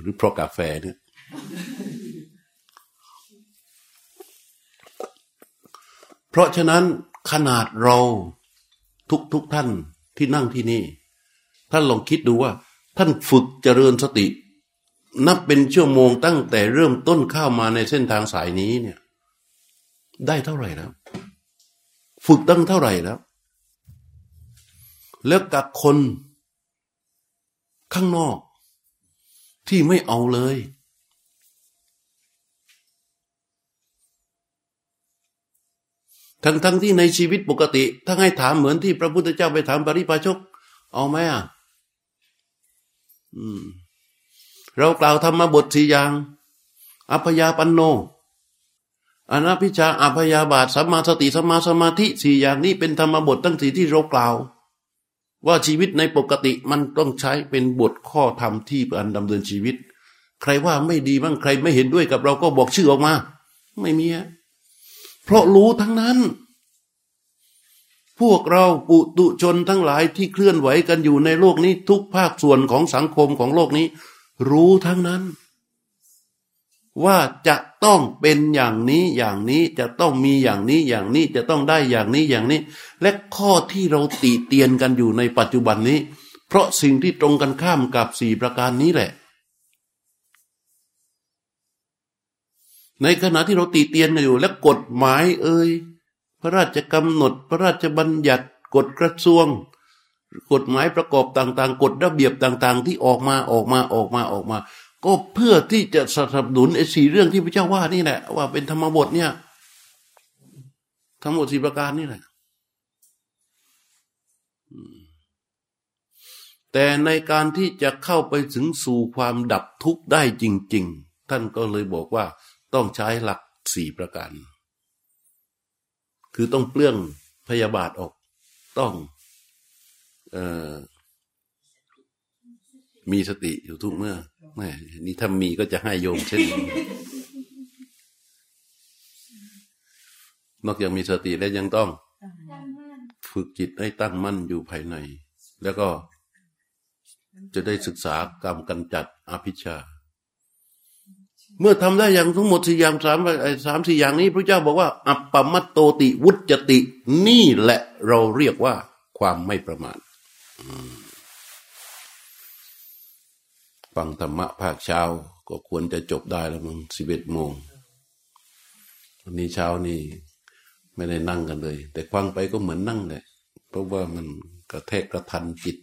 หรือเพราะกาแฟเนี่ยเพราะฉะนั้นขนาดเราทุกทุกท่านที่นั่งที่นี่ ท่านลองคิดดูว่า ท่านฝึกเจริญสติ นับเป็นชั่วโมงตั้งแต่เริ่มต้นเข้ามาในเส้นทางสายนี้เนี่ย ได้เท่าไหร่แล้ว ฝึกตั้งเท่าไหร่แล้ว แล้วกับคนข้างนอกที่ไม่เอาเลย ทั้งทั้งที่ในชีวิตปกติ ถ้าให้ถามเหมือนที่พระพุทธเจ้าไปถามปริพาชก เอาไหมอะเรากล่าวธรรมบทสี่อย่าง อัพยาปันโนอนัพิชาอัพยาบาทสัมมาสติสัมมาสมาธิสี่อย่างนี้เป็นธรรมบทตั้งสี่ที่เรากล่าว ว่าชีวิตในปกติมันต้องใช้เป็นบทข้อธรรมที่อันดำเนินชีวิต ใครว่าไม่ดีบ้างใครไม่เห็นด้วยกับเราก็บอกชื่อออกมา ไม่มีเพราะรู้ทั้งนั้น พวกเราปุตุชนทั้งหลายที่เคลื่อนไหวกันอยู่ในโลกนี้ทุกภาคส่วนของสังคมของโลกนี้ รู้ทั้งนั้น ว่าจะต้องเป็นอย่างนี้อย่างนี้จะต้องมีอย่างนี้อย่างนี้จะต้องได้อย่างนี้อย่างนี้ และข้อที่เราติเตียนกันอยู่ในปัจจุบันนี้ เพราะสิ่งที่ตรงกันข้ามกับสี่ประการนี้แหละ ในขณะที่เราตีเตียนกันอยู่ และกฎหมายเอ่ยพระราชกำหนดพระราชบัญญัติกฎกระทรวง กฎหมายประกอบต่างๆ กฎระเบียบต่าง ๆ ที่ออกมาออกมาออกมาออกมา ก็เพื่อที่จะสนับสนุนไอ้สี่เรื่องที่พระเจ้าว่านี่แหละว่าเป็นธรรมบทเนี่ย ทั้งหมดสี่ประการนี่แหละแต่ในการที่จะเข้าไปถึงสู่ความดับทุกข์ได้จริง ๆ ท่านก็เลยบอกว่าต้องใช้หลักสี่ประการ คือต้องเปลื้องพยาบาทออก ต้องมีสติอยู่ทุกเมื่อ นี่ถ้ามีก็จะให้โยมเช่นนอกจากมีสติแล้วยังต้อง ฝึกจิตให้ตั้งมั่นอยู่ภายใน แล้วก็จะได้ศึกษากรรมกันจัดอภิชา เมื่อทำได้อย่างทั้งหมดสี่อย่างสามสามสี่อย่างนี้พระเจ้าบอกว่า อัปปมัตโตติวุจติ นี่แหละเราเรียกว่าความไม่ประมาท ฟังธรรมะภาคเช้าก็ควรจะจบได้แล้วมั้งสิบเอ็ดโมงวันนี้เช้านี่ไม่ได้นั่งกันเลย แต่ฟังไปก็เหมือนนั่งแหละเพราะว่ามันกระแทกกระทันจิต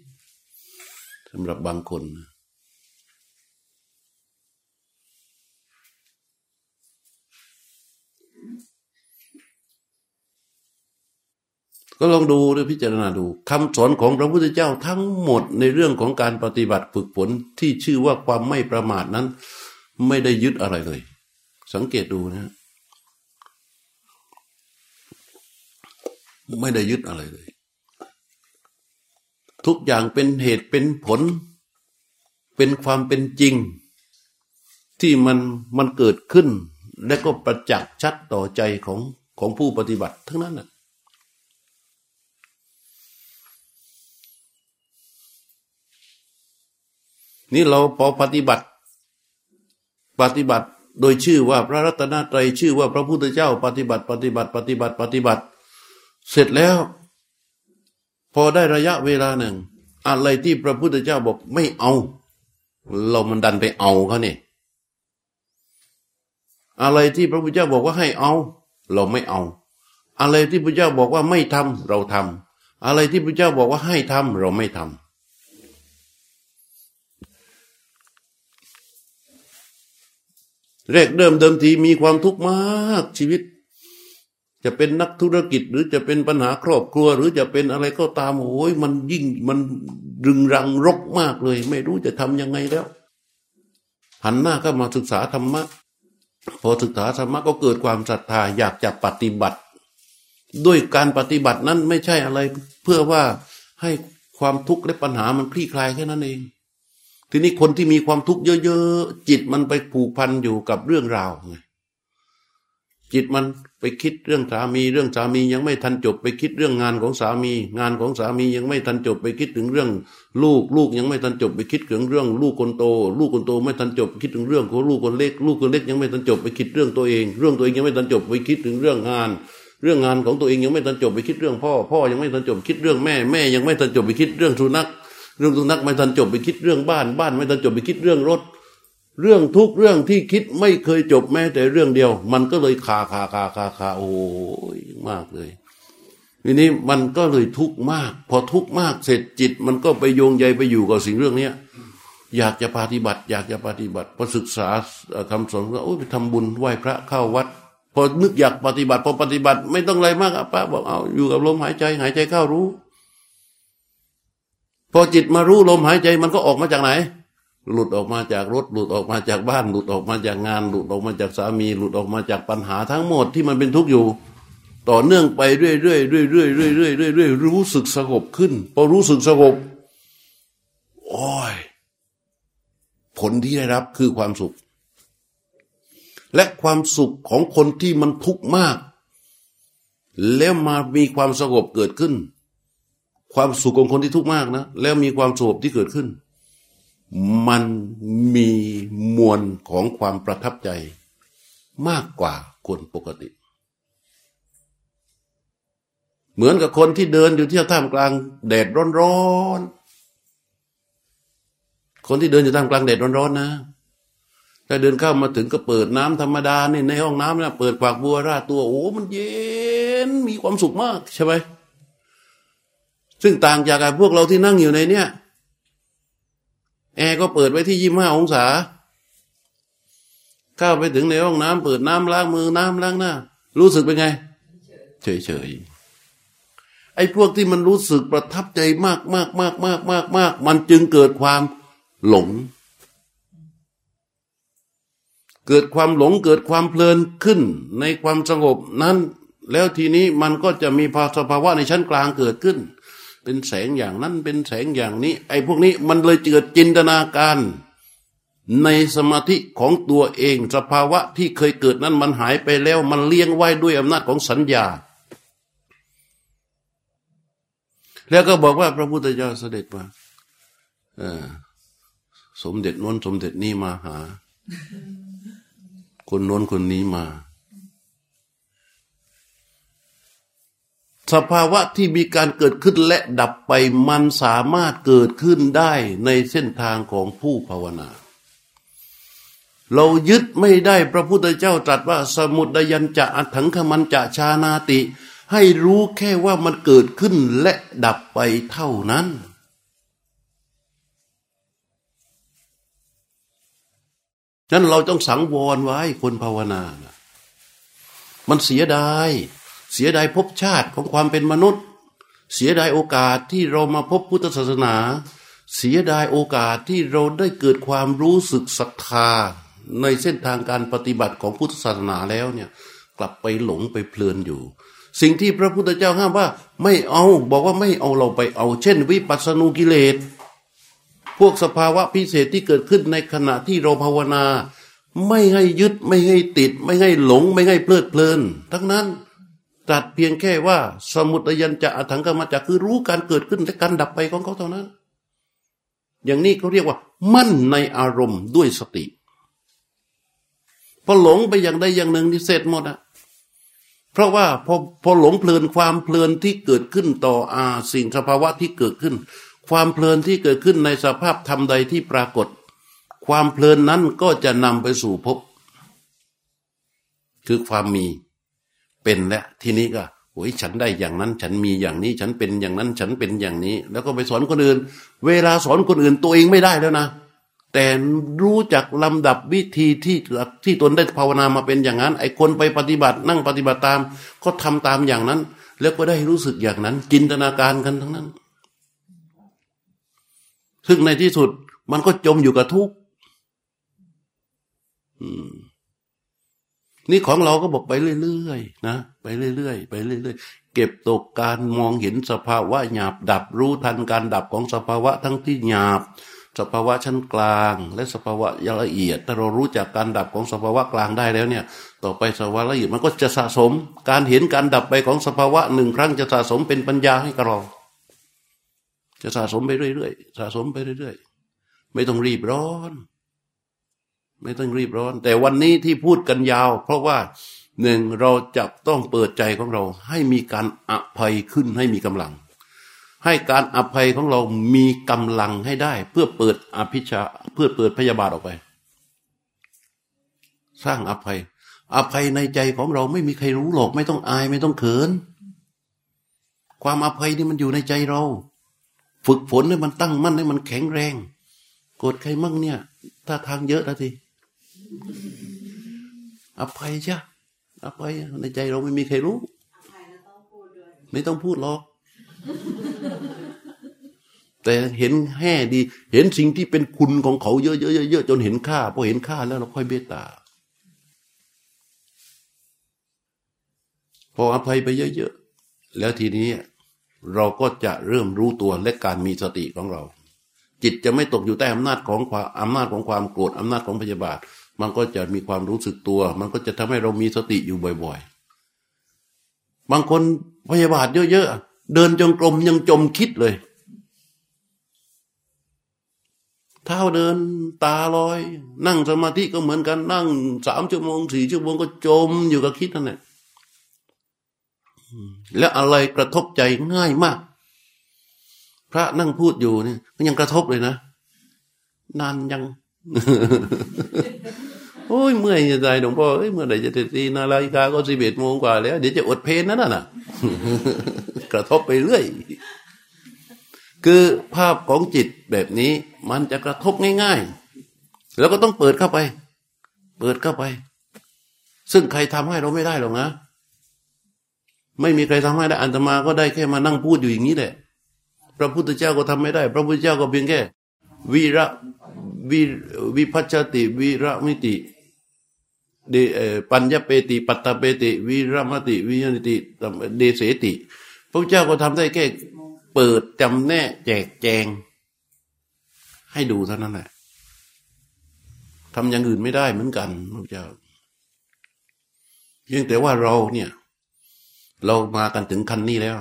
สำหรับบางคน ก็ลองดูหรือพิจารณาดูคำสอนของพระพุทธเจ้าทั้งหมดในเรื่องของการปฏิบัติฝึกฝนที่ชื่อว่าความไม่ประมาทนั้น ไม่ได้ยึดอะไรเลย สังเกตดูนะ ไม่ได้ยึดอะไรเลย ทุกอย่างเป็นเหตุเป็นผล เป็นความเป็นจริง ที่มันมันเกิดขึ้น และก็ประจักษ์ชัดต่อใจของของผู้ปฏิบัติทั้งนั้นนะ นี่เราพอปฏิบัติ ปฏิบัติโดยชื่อว่าพระรัตนตรัยชื่อว่าพระพุทธเจ้า ปฏิบัติ ปฏิบัติ ปฏิบัติปฏิบัติ เสร็จแล้ว พอได้ระยะเวลาหนึ่ง อะไรที่พระพุทธเจ้าบอกไม่เอา เรามันดันไปเอาเขาเนี่ยอะไรที่พระพุทธเจ้าบอกว่าให้เอา เราไม่เอา อะไรที่พระเจ้าบอกว่าไม่ทำเราทำอะไรที่พระเจ้าบอกว่าให้ทำเราไม่ทำ แรกเริ่มเดิมทีมีความทุกข์มากชีวิต จะเป็นนักธุรกิจหรือจะเป็นปัญหาครอบครัว หรือจะเป็นอะไรก็ตามโอ้ยมันยิ่งมันรึงรังรกมากเลย ไม่รู้จะทํำยังไงแล้ว หันหน้าก็มาศึกษาธรรมะพอศึกษาธรรมะก็เกิดความศรัทธาอยากจะปฏิบัติ ด้วยการปฏิบัตินั้นไม่ใช่อะไร เพื่อว่าให้ความทุกข์และปัญหามันคลี่คลายแค่นั้นเอง ทีนี้คนที่มีความทุกข์เยอะๆ จิตมันไปผูกพันอยู่กับเรื่องราวไงจิตมันไปคิดเรื่องสามี เรื่องสามียังไม่ทันจบ ไปคิดเรื่องงานของสามี งานของสามียังไม่ทันจบ ไปคิดถึงเรื่อง ลูกลูกยังไม่ทันจบ ไปคิดถึงเรื่อง ลูกคนโต ลูกคนโตไม่ทันจบ คิดถึงเรื่องของลูกคนเล็ก ลูกคนเล็กยังไม่ทันจบ ไปคิดเรื่องตัวเอง เรื่องตัวเองยังไม่ทันจบ ไปคิดถึงเรื่องงาน เรื่องงานของตัวเองยังไม่ทันจบ ไปคิดเรื่องพ่อ พ่อยังไม่ทันจบ คิดเรื่องแม่ แม่ยังไม่ทันจบ ไปคิดเรื่องสุนัข เรื่องสุนัขไม่ทันจบไปคิดเรื่องบ้าน บ้านไม่ทันจบไปคิดเรื่องรถ เรื่องทุกเรื่องที่คิดไม่เคยจบแม้แต่เรื่องเดียว มันก็เลยคาคาคาคาคาโอ้ยมากเลยทีนี้มันก็เลยทุกข์มาก พอทุกข์มากเสร็จจิต มันก็ไปโยงใยไปอยู่กับสิ่งเรื่องเนี้ยอยากจะปฏิบัติ อยากจะปฏิบัติพอศึกษาคำสอนก็โอ้ไปทำบุญไหว้พระเข้าวัด พอนึกอยากปฏิบัติ พอปฏิบัติ ไม่ต้องอะไรมากอะป้าบอกเอาอยู่กับลมหายใจ หายใจเข้ารู้ พอจิตมารู้ลมหายใจมันก็ออกมาจากไหน หลุดออกมาจากรถ หลุดออกมาจากบ้าน หลุดออกมาจากงาน หลุดออกมาจากสามี หลุดออกมาจากปัญหาทั้งหมดที่มันเป็นทุกข์อยู่ ต่อเนื่องไปเรื่อยๆเรื่อยๆเรื่อยๆเรื่อยๆเรื่อยๆรู้สึกสงบขึ้น พอรู้สึกสงบโอ้ยผลที่ได้รับคือความสุข และความสุขของคนที่มันทุกข์มาก แล้วมามีความสงบเกิดขึ้น ความสุขของคนที่ทุกข์มากนะ แล้วมีความสงบที่เกิดขึ้น มันมีมวลของความประทับใจ มากกว่าคนปกติ เหมือนกับคนที่เดินอยู่ที่ท่ามกลางแดดร้อนๆคนที่เดินอยู่ท่ามกลางแดดร้อนๆนะถ้าเดินเข้ามาถึงก็เปิดน้ำธรรมดานี่ในห้องน้ำนะเปิดปากบัวราดตัวโอ้มันเย็นมีความสุขมากใช่ไหม ซึ่งต่างจากพวกเราที่นั่งอยู่ในเนี้ยแอร์ก็เปิดไว้ที่ยี่ห้าองศา เข้าไปถึงในห้องน้ำเปิดน้ำล้างมือน้ำล้างหน้า รู้สึกเป็นไง เฉยๆไอ้พวกที่มันรู้สึกประทับใจมากมากมากมากมากมากมันจึงเกิดความหลง เกิดความหลงเกิดความเพลินขึ้นในความสงบนั้น แล้วทีนี้มันก็จะมีภาสภาวะในชั้นกลางเกิดขึ้น เป็นแสงอย่างนั้นเป็นแสงอย่างนี้ ไอ้พวกนี้มันเลยเกิดจินตนาการ ในสมาธิของตัวเอง สภาวะที่เคยเกิดนั้นมันหายไปแล้ว มันเลี้ยงไว้ด้วยอำนาจของสัญญา แล้วก็บอกว่าพระพุทธเจ้าเสด็จมาสมเด็จน้นสมเด็จนี่มาหา คนน้นคนนี้มา สภาวะที่มีการเกิดขึ้นและดับไปมันสามารถเกิดขึ้นได้ในเส้นทางของผู้ภาวนา เรายึดไม่ได้พระพุทธเจ้าตรัสว่าสมุดยันจะอัถังขมันจะชานาติ ให้รู้แค่ว่ามันเกิดขึ้นและดับไปเท่านั้น นั้นเราต้องสังวรไว้คนภาวนานะมันเสียดาย เสียดายภพชาติของความเป็นมนุษย์ เสียดายโอกาสที่เรามาพบพุทธศาสนา เสียดายโอกาสที่เราได้เกิดความรู้สึกศรัทธา ในเส้นทางการปฏิบัติของพุทธศาสนาแล้วเนี่ยกลับไปหลงไปเพลินอยู่ สิ่งที่พระพุทธเจ้าห้ามว่า ไม่เอาบอกว่าไม่เอาเราไปเอา เช่น วิปัสสนูกิเลสพวกสภาวะพิเศษที่เกิดขึ้นในขณะที่เราภาวนา ไม่ให้ยึดไม่ให้ติด ไม่ให้หลง ไม่ให้เพลิดเพลิน ทั้งนั้น ตัดเพียงแค่ว่า สมุทยันจะอถังกรรมจะคือรู้การเกิดขึ้นและการดับไปของเขาเท่านั้น อย่างนี้เขาเรียกว่า มั่นในอารมณ์ด้วยสติพอหลงไปอย่างใดอย่างหนึ่งที่เสร็จหมดอะเพราะว่าพอพอหลงเพลินความเพลินที่เกิดขึ้นต่ออาสิ่งสภาวะที่เกิดขึ้น ความเพลินที่เกิดขึ้นในสภาพธรรมใดที่ปรากฏ ความเพลินนั้นก็จะนำไปสู่ภพคือความมี เป็นและทีนี้ก็โอ้ยฉันได้อย่างนั้น ฉันมีอย่างนี้ ฉันเป็นอย่างนั้น ฉันเป็นอย่างนี้ แล้วก็ไปสอนคนอื่น เวลาสอนคนอื่นตัวเองไม่ได้แล้วนะ แต่รู้จักลำดับวิธีที่ที่ตนได้ภาวนามาเป็นอย่างนั้น ไอ้คนไปปฏิบัตินั่งปฏิบัติตาม ก็ทำตามอย่างนั้น แล้วก็ได้รู้สึกอย่างนั้น จินตนาการกันทั้งนั้น ซึ่งในที่สุดมันก็จมอยู่กับทุกข์ นี่ของเราก็บอกไปเรื่อยๆนะไปเรื่อยๆไปเรื่อยๆ เก็บตกการมองเห็นสภาวะหยาบดับรู้ทันการดับของสภาวะทั้งที่หยาบ สภาวะชั้นกลาง และสภาวะละเอียดถ้าเรารู้จักการดับของสภาวะกลางได้แล้วเนี่ย ต่อไปสภาวะละเอียดมันก็จะสะสม การเห็นการดับไปของสภาวะหนึ่งครั้งจะสะสมเป็นปัญญาให้กับเราจะสะสมไปเรื่อยๆสะสมไปเรื่อยๆ ไม่ต้องรีบร้อน ไม่ต้องรีบร้อน แต่วันนี้ที่พูดกันยาว เพราะว่าหนึ่งเราจะต้องเปิดใจของเรา ให้มีการอภัยขึ้นให้มีกำลัง ให้การอภัยของเรามีกำลังให้ได้ เพื่อเปิดอภิชาเพื่อเปิดพยาบาทออกไป สร้างอภัย อภัยในใจของเราไม่มีใครรู้หรอก ไม่ต้องอายไม่ต้องเขิน ความอภัยนี่มันอยู่ในใจเรา ฝึกฝนให้มันตั้งมั่นให้มันแข็งแรง โกรธใครมั่งเนี่ย ถ้าทางเยอะแล้วที อภัยใช่อภัยในใจเราไม่มีใครรู้ ไม่ต้องพูดหรอก แต่เห็นแห่ดี เห็นสิ่งที่เป็นคุณของเขาเยอะๆๆจนเห็นค่าพอเห็นค่าแล้วเราค่อยเมตตา พออภัยไปเยอะๆ แล้วทีนี้เราก็จะเริ่มรู้ตัวและการมีสติของเรา จิตจะไม่ตกอยู่ใต้อำนาจของความอำนาจของความโกรธอำนาจของพยาบาท มันก็จะมีความรู้สึกตัว มันก็จะทำให้เรามีสติอยู่บ่อย ๆ บางคนพยาบาทเยอะๆ เดินจงกรมยังจมคิดเลยเท้าเดินตาลอย นั่งสมาธิก็เหมือนกันนั่งสามชั่วโมงสี่ชั่วโมงก็จมอยู่กับคิดนั่นแหละแล้วอะไรกระทบใจง่ายมาก พระนั่งพูดอยู่เนี่ยมันยังกระทบเลยนะ นานยัง โอ้ยเมื่อยจะตายหลวงพ่อเอ้ยเมื่อไหร่จะตีนาฬิกาก็สิบเอ็ดโมงกว่าแล้ว เดี๋ยวจะอดเพลนนั่นน่ะกระทบไปเรื่อย คือภาพของจิตแบบนี้ มันจะกระทบง่าย ๆ แล้วก็ต้องเปิดเข้าไป เปิดเข้าไป ซึ่งใครทำให้เราไม่ได้หรอกนะไม่มีใครทำให้ได้อันตมาก็ได้แค่มานั่งพูดอยู่อย่างนี้แหละ พระพุทธเจ้าก็ทำไม่ได้ พระพุทธเจ้าก็เพียงแค่วิระวิวิพัชติวิระมิติ ดปัญญเปติ ปัตตเปติ วิรมติ วิญญติเดเสติพระเจ้าก็ทำได้แค่เปิดจำแนกแจกแจง ให้ดูเท่านั้นแหละทำอย่างอื่นไม่ได้เหมือนกันพระเจ้าเพียงแต่ว่าเราเนี่ย เรามากันถึงขั้นนี้แล้ว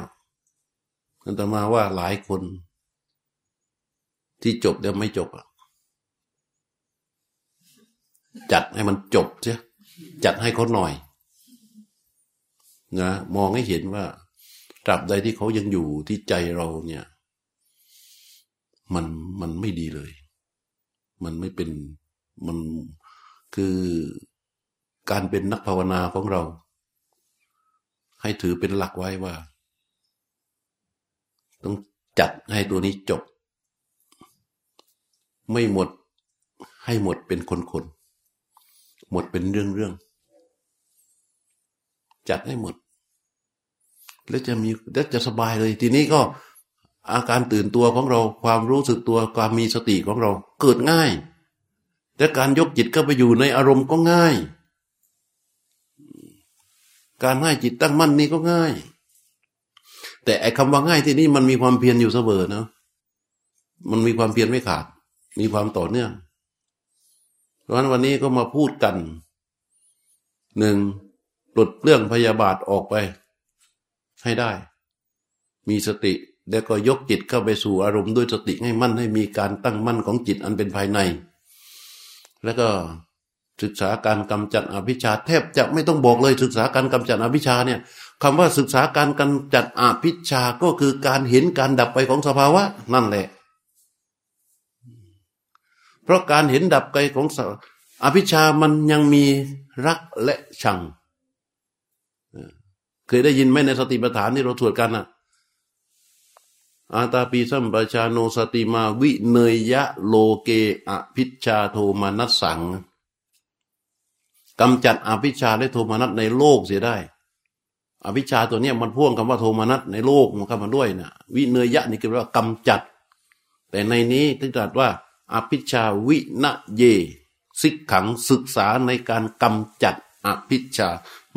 อันตมาว่าหลายคน ที่จบแล้วไม่จบอะจัดให้มันจบเสีย จัดให้เขาหน่อยนะมองให้เห็นว่าตราบใดที่เขายังอยู่ที่ใจเราเนี่ย มันมันไม่ดีเลย มันไม่เป็นมันคือการเป็นนักภาวนาของเรา ให้ถือเป็นหลักไว้ว่า ต้องจัดให้ตัวนี้จบ ไม่หมดให้หมดเป็นคนๆ หมดเป็นเรื่องๆจัดให้หมด แล้วจะมีแล้วจะสบายเลย ทีนี้ก็อาการตื่นตัวของเราความรู้สึกตัวความมีสติของเรา เกิดง่าย และการยกจิตเข้าไปอยู่ในอารมณ์ก็ง่าย การให้จิตตั้งมั่นนี่ก็ง่าย แต่ไอ้คำว่าง่ายที่นี่มันมีความเพียรอยู่เสมอนะมันมีความเพียรไม่ขาด มีความต่อเนื่อง ราะฉะนั้นวันนี้ก็มาพูดกันหนึ่งปลดเรื่องพยาบาทออกไป ให้ได้ มีสติ แล้วก็ยกจิตเข้าไปสู่อารมณ์ด้วยสติให้มั่นให้มีการตั้งมั่นของจิตอันเป็นภายใน แล้วก็ศึกษาการกำจัดอภิชาแทบจะไม่ต้องบอกเลยศึกษาการกำจัดอภิชาเนี่ยคำว่าศึกษาการกำจัดอภิชาก็คือการเห็นการดับไปของสภาวะนั่นแหละ เพราะการเห็นดับไปของอภิชามันยังมีรักและชัง เคยได้ยินไหมในสติปัฏฐานที่เราสวดกันอะอาตาปีสัมปชาโนสติมาวิเนยยะโลเกอภิชฌาโทมนัสสังกำจัดอภิชฌาและโทมนัสในโลกเสียได้อภิชฌาตัวเนี้ยมันพ่วงคำว่าโทมนัสในโลกมันเข้ามาด้วยนะวิเนยยะนี่คือว่ากำจัด แต่ในนี้ที่ตรัสว่า อภิชฌาวินะเย สิกขังศึกษาในการกำจัดอภิชา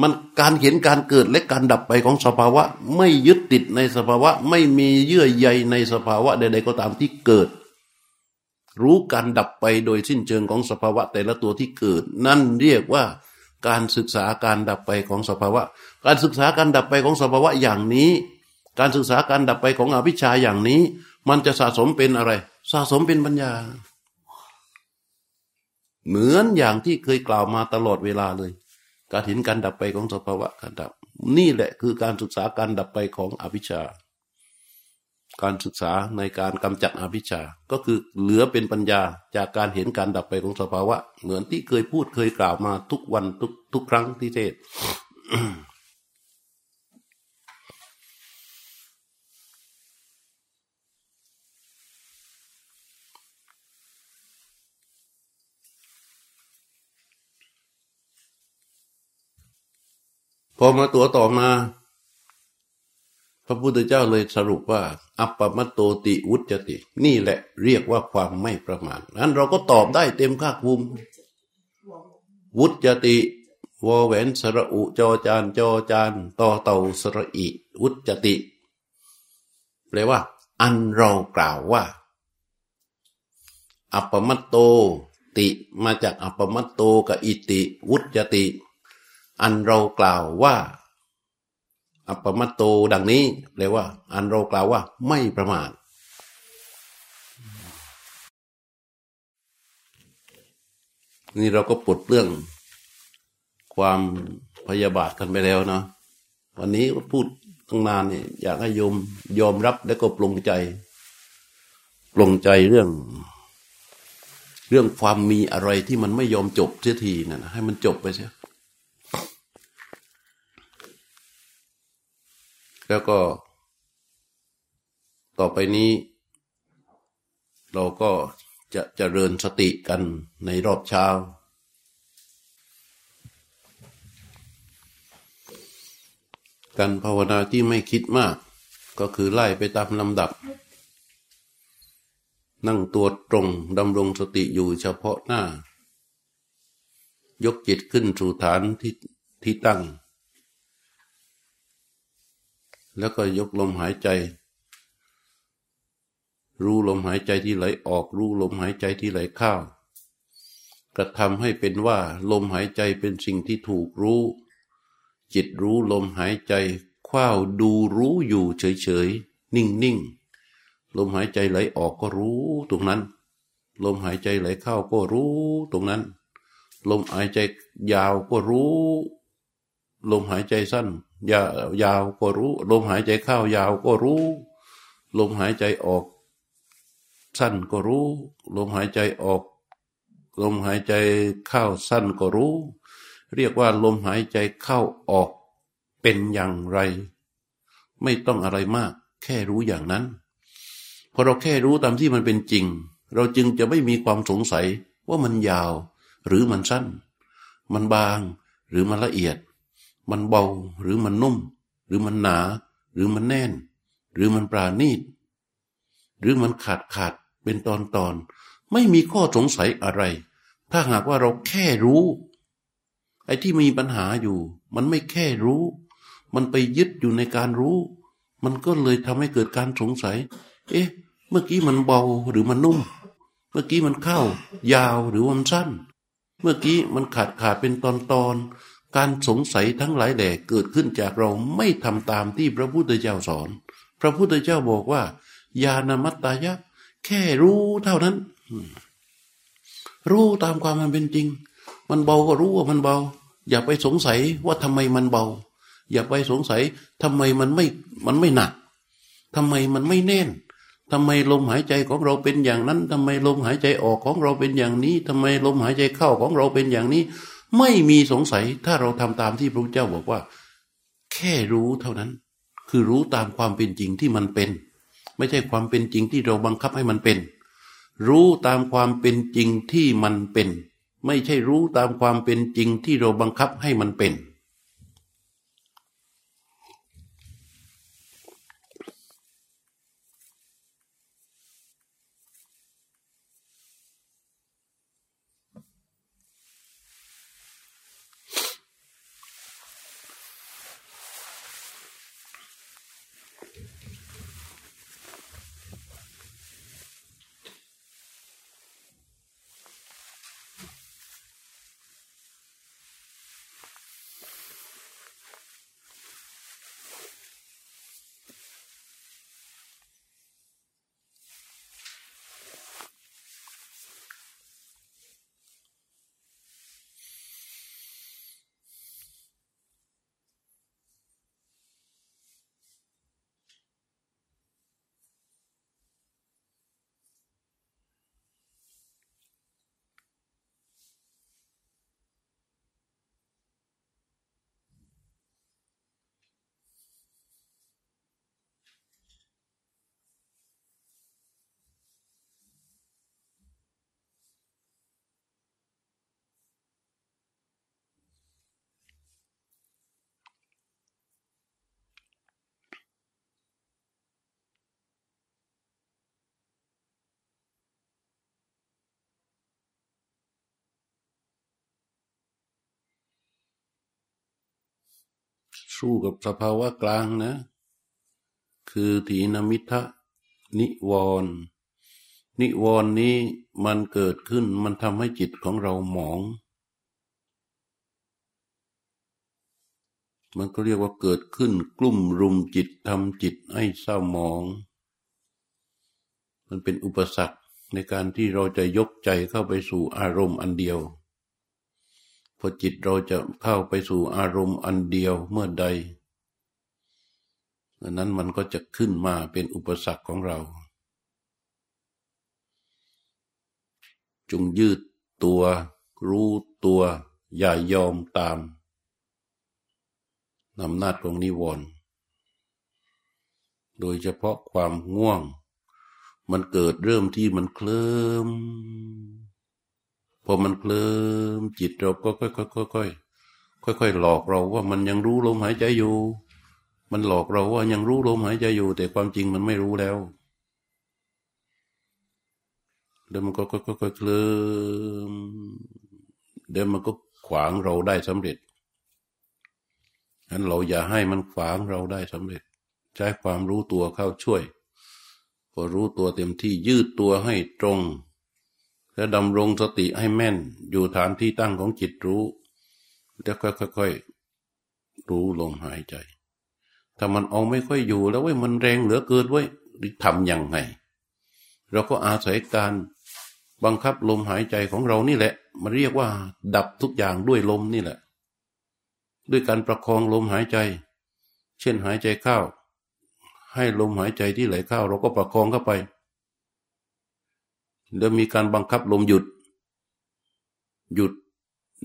มันการเห็นการเกิดและการดับไปของสภาวะ ไม่ยึดติดในสภาวะ ไม่มีเยื่อใยในสภาวะใดๆก็ตามที่เกิด รู้การดับไปโดยสิ้นเชิงของสภาวะแต่ละตัวที่เกิด นั่นเรียกว่าการศึกษาการดับไปของสภาวะ การศึกษาการดับไปของสภาวะอย่างนี้ การศึกษาการดับไปของอภิชาอย่างนี้ มันจะสะสมเป็นอะไร สะสมเป็นปัญญา เหมือนอย่างที่เคยกล่าวมาตลอดเวลาเลยการเห็นการดับไปของสภาวะการดับ นี่แหละคือการศึกษาการดับไปของอภิชา การศึกษาในการกำจัดอภิชา ก็คือเหลือเป็นปัญญาจากการเห็นการดับไปของสภาวะ เหมือนที่เคยพูดเคยกล่าวมาทุกวันทุกทุกครั้งที่เทศ พอมาตัวต่อมา พระพุทธเจ้าเลยสรุปว่า อัปปมัตโตติวุจติ นี่แหละเรียกว่าความไม่ประมาทนั้นเราก็ตอบได้เต็มภาคภูมิวุจติวอแหวนสระอุจอจานจอจานต่อเต่าสระอิวุจติ แปลว่า อันเรากล่าวว่า อัปปมัตโตติมาจากอัปปมัตโตกับอิติ วุจติ อันเรากล่าวว่าอัปมัตโตดังนี้แปลว่า อันเรากล่าวว่า ไม่ประมาทนี่เราก็ปลดเรื่องความพยาบาทกันไปแล้วเนาะวันนี้พูดตั้งนานเนี่ยอยากให้โยมยอมรับแล้วก็ปลงใจปลงใจเรื่อง เรื่องความมีอะไรที่มันไม่ยอมจบเสียทีนะ่ะให้มันจบไปเสีย แล้วก็ ต่อไปนี้ เราก็จะจะเจริญสติกันในรอบเช้า การภาวนาที่ไม่คิดมาก ก็คือไล่ไปตามลำดับ นั่งตัวตรงดำรงสติอยู่เฉพาะหน้า ยกจิตขึ้นสู่ฐานที่ที่ตั้ง แล้วก็ยกลมหายใจ รู้ลมหายใจที่ไหลออก รู้ลมหายใจที่ไหลเข้ากระทำให้เป็นว่า ลมหายใจเป็นสิ่งที่ถูกรู้ จิตรู้ลมหายใจคว้าวดูรู้อยู่เฉยๆ นิ่งๆ ลมหายใจไหลออกก็รู้ตรงนั้น ลมหายใจไหลเข้าก็รู้ตรงนั้น ลมหายใจยาวก็รู้ ลมหายใจสั้น ยาวยาวก็รู้ ลมหายใจเข้ายาวก็รู้ ลมหายใจออก สั้นก็รู้ ลมหายใจออก ลมหายใจเข้าสั้นก็รู้ เรียกว่าลมหายใจเข้าออกเป็นอย่างไร ไม่ต้องอะไรมาก แค่รู้อย่างนั้นพอเราแค่รู้ตามที่มันเป็นจริง เราจึงจะไม่มีความสงสัยว่ามันยาว หรือมันสั้น มันบางหรือมันละเอียด มันเบาหรือมันนุ่ม หรือมันหนา หรือมันแน่น หรือมันปราณีต หรือมันขาดขาดเป็นตอนตอน ไม่มีข้อสงสัยอะไร ถ้าหากว่าเราแค่รู้ ไอ้ที่มีปัญหาอยู่ มันไม่แค่รู้ มันไปยึดอยู่ในการรู้ มันก็เลยทำให้เกิดการสงสัย เอ๊ะ เมื่อกี้มันเบาหรือมันนุ่ม เมื่อกี้มันเข้า ยาวหรือมันสั้น เมื่อกี้มันขาดขาดเป็นตอนตอน การสงสัยทั้งหลายแหล่เกิดขึ้นจากเราไม่ทำตามที่พระพุทธเจ้าสอน พระพุทธเจ้าบอกว่า ญาณมัตตายะ แค่รู้เท่านั้น รู้ตามความมันเป็นจริง มันเบาก็รู้ว่ามันเบา อย่าไปสงสัยว่าทำไมมันเบา อย่าไปสงสัยทำไมมันไม่มันไม่หนักทำไมมันไม่แน่นทำไมลมหายใจของเราเป็นอย่างนั้นทำไมลมหายใจออกของเราเป็นอย่างนี้ทำไมลมหายใจเข้าของเราเป็นอย่างนี้ ไม่มีสงสัยถ้าเราทำตามที่พระพุทธเจ้าบอกว่า แค่รู้เท่านั้น คือรู้ตามความเป็นจริงที่มันเป็น ไม่ใช่ความเป็นจริงที่เราบังคับให้มันเป็น รู้ตามความเป็นจริงที่มันเป็น ไม่ใช่รู้ตามความเป็นจริงที่เราบังคับให้มันเป็น สู้กับสภาวะกลางนะ คือถีนมิทะนิวรณ์นิวรณ์นี้มันเกิดขึ้นมันทำให้จิตของเราหมอง มันก็เรียกว่าเกิดขึ้นกลุ่มรุมจิตทำจิตให้เศร้าหมอง มันเป็นอุปสรรคในการที่เราจะยกใจเข้าไปสู่อารมณ์อันเดียว พอจิตเราจะเข้าไปสู่อารมณ์อันเดียวเมื่อใดนั้นมันก็จะขึ้นมาเป็นอุปสรรคของเรา จงยืดตัว รู้ตัว อย่ายอมตามนำนาจของนิวรณ์โดยเฉพาะความง่วง มันเกิดเริ่มที่มันเคลิ้ม พอมันเคลิ้มจิตเราก็ค่อยๆค่อยๆค่อยๆหลอกเราว่ามันยังรู้ลมหายใจอยู่ มันหลอกเราว่ายังรู้ลมหายใจอยู่ แต่ความจริงมันไม่รู้แล้วเดี๋ยวมันก็ค่อยๆเคลิ้มเดี๋ยวมันก็ขวางเราได้สำเร็จงั้นเราอย่าให้มันขวางเราได้สำเร็จ ใช้ความรู้ตัวเข้าช่วย พอรู้ตัวเต็มที่ยืดตัวให้ตรง และดำรงสติให้แม่น อยู่ฐานที่ตั้งของจิตรู้ แล้วค่อยๆรู้ลมหายใจ ถ้ามันเอาไม่ค่อยอยู่แล้วเว้ยมันแรงเหลือเกินเว้ยทำยังไง เราก็อาศัยการบังคับลมหายใจของเรานี่แหละ มันเรียกว่า ดับทุกอย่างด้วยลมนี่แหละ ด้วยการประคองลมหายใจ เช่นหายใจเข้า ให้ลมหายใจที่ไหลเข้า เราก็ประคองเข้าไป แล้วมีการบังคับลมหยุด หยุด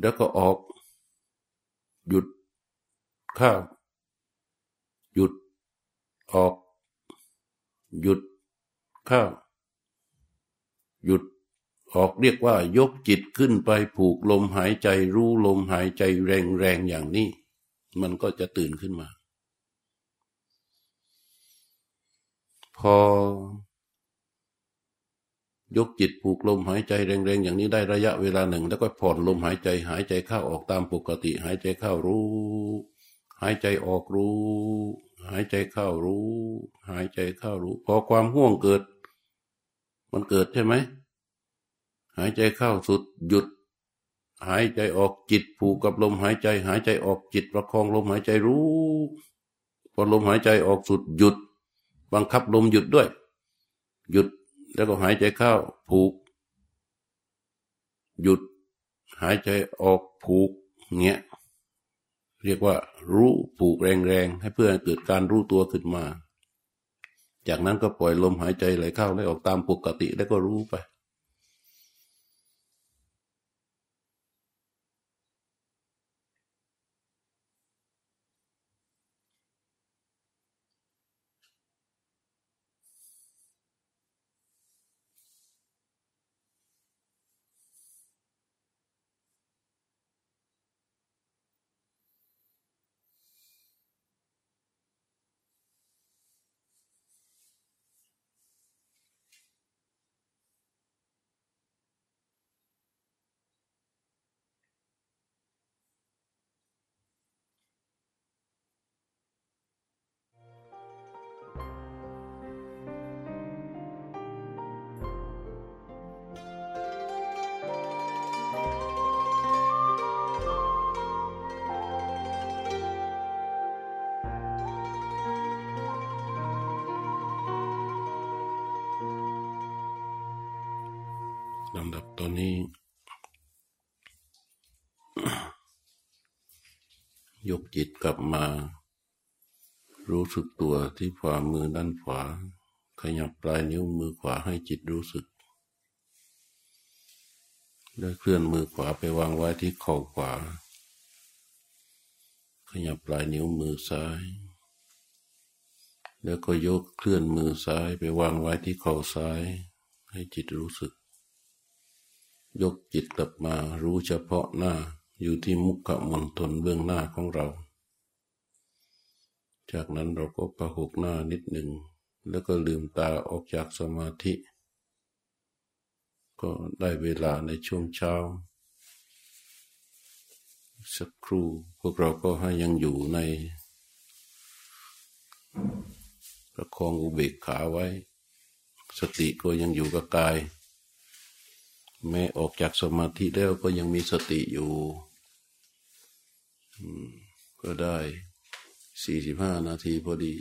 แล้วก็ออก หยุดเข้าหยุด ออก หยุดเข้าหยุดออกเรียกว่ายกจิตขึ้นไปผูกลมหายใจรู้ลมหายใจแรงๆอย่างนี้ มันก็จะตื่นขึ้นมา พอ ยกจิตผูกลมหายใจแรงๆอย่างนี้ได้ระยะเวลาหนึ่ง แล้วก็ผ่อนลมหายใจ หายใจเข้าออกตามปกติ หายใจเข้ารู้ หายใจออกรู้ หายใจเข้ารู้ หายใจเข้ารู้ พอความห่วงเกิด มันเกิดใช่ไหมหายใจเข้าสุดหยุด หายใจออกจิตผูกกับลมหายใจ หายใจออกจิตประคองลมหายใจรู้พอลมหายใจออกสุดหยุด บังคับลมหยุดด้วย หยุด แล้วก็หายใจเข้าผูก หยุดหายใจออกผูกเงี้ยเรียกว่า รู้ผูกแรงๆให้เพื่อเกิดการรู้ตัวขึ้นมา จากนั้นก็ปล่อยลมหายใจไหลเข้าไหลออกตามปกติแล้วก็รู้ไป ที่ฝ่ามือด้านขวา ขยับปลายนิ้วมือขวาให้จิตรู้สึกแล้วเคลื่อนมือขวาไปวางไว้ที่เข่าขวา ขยับปลายนิ้วมือซ้าย แล้วก็ยกเคลื่อนมือซ้ายไปวางไว้ที่เข่าซ้าย ให้จิตรู้สึก ยกจิตกลับมารู้เฉพาะหน้าอยู่ที่มุขมณฑลเบื้องหน้าของเรา จากนั้นเราก็ประหกหน้านิดหนึ่ง แล้วก็ลืมตาออกจากสมาธิ ก็ได้เวลาในช่วงเช้า สักครู่พวกเราก็ให้ยังอยู่ใน ประคองอุเบกขาไว้ สติก็ยังอยู่กับกาย แม้ออกจากสมาธิแล้วก็ยังมีสติอยู่ ก็ได้ สี่สิบห้านาทีพอดี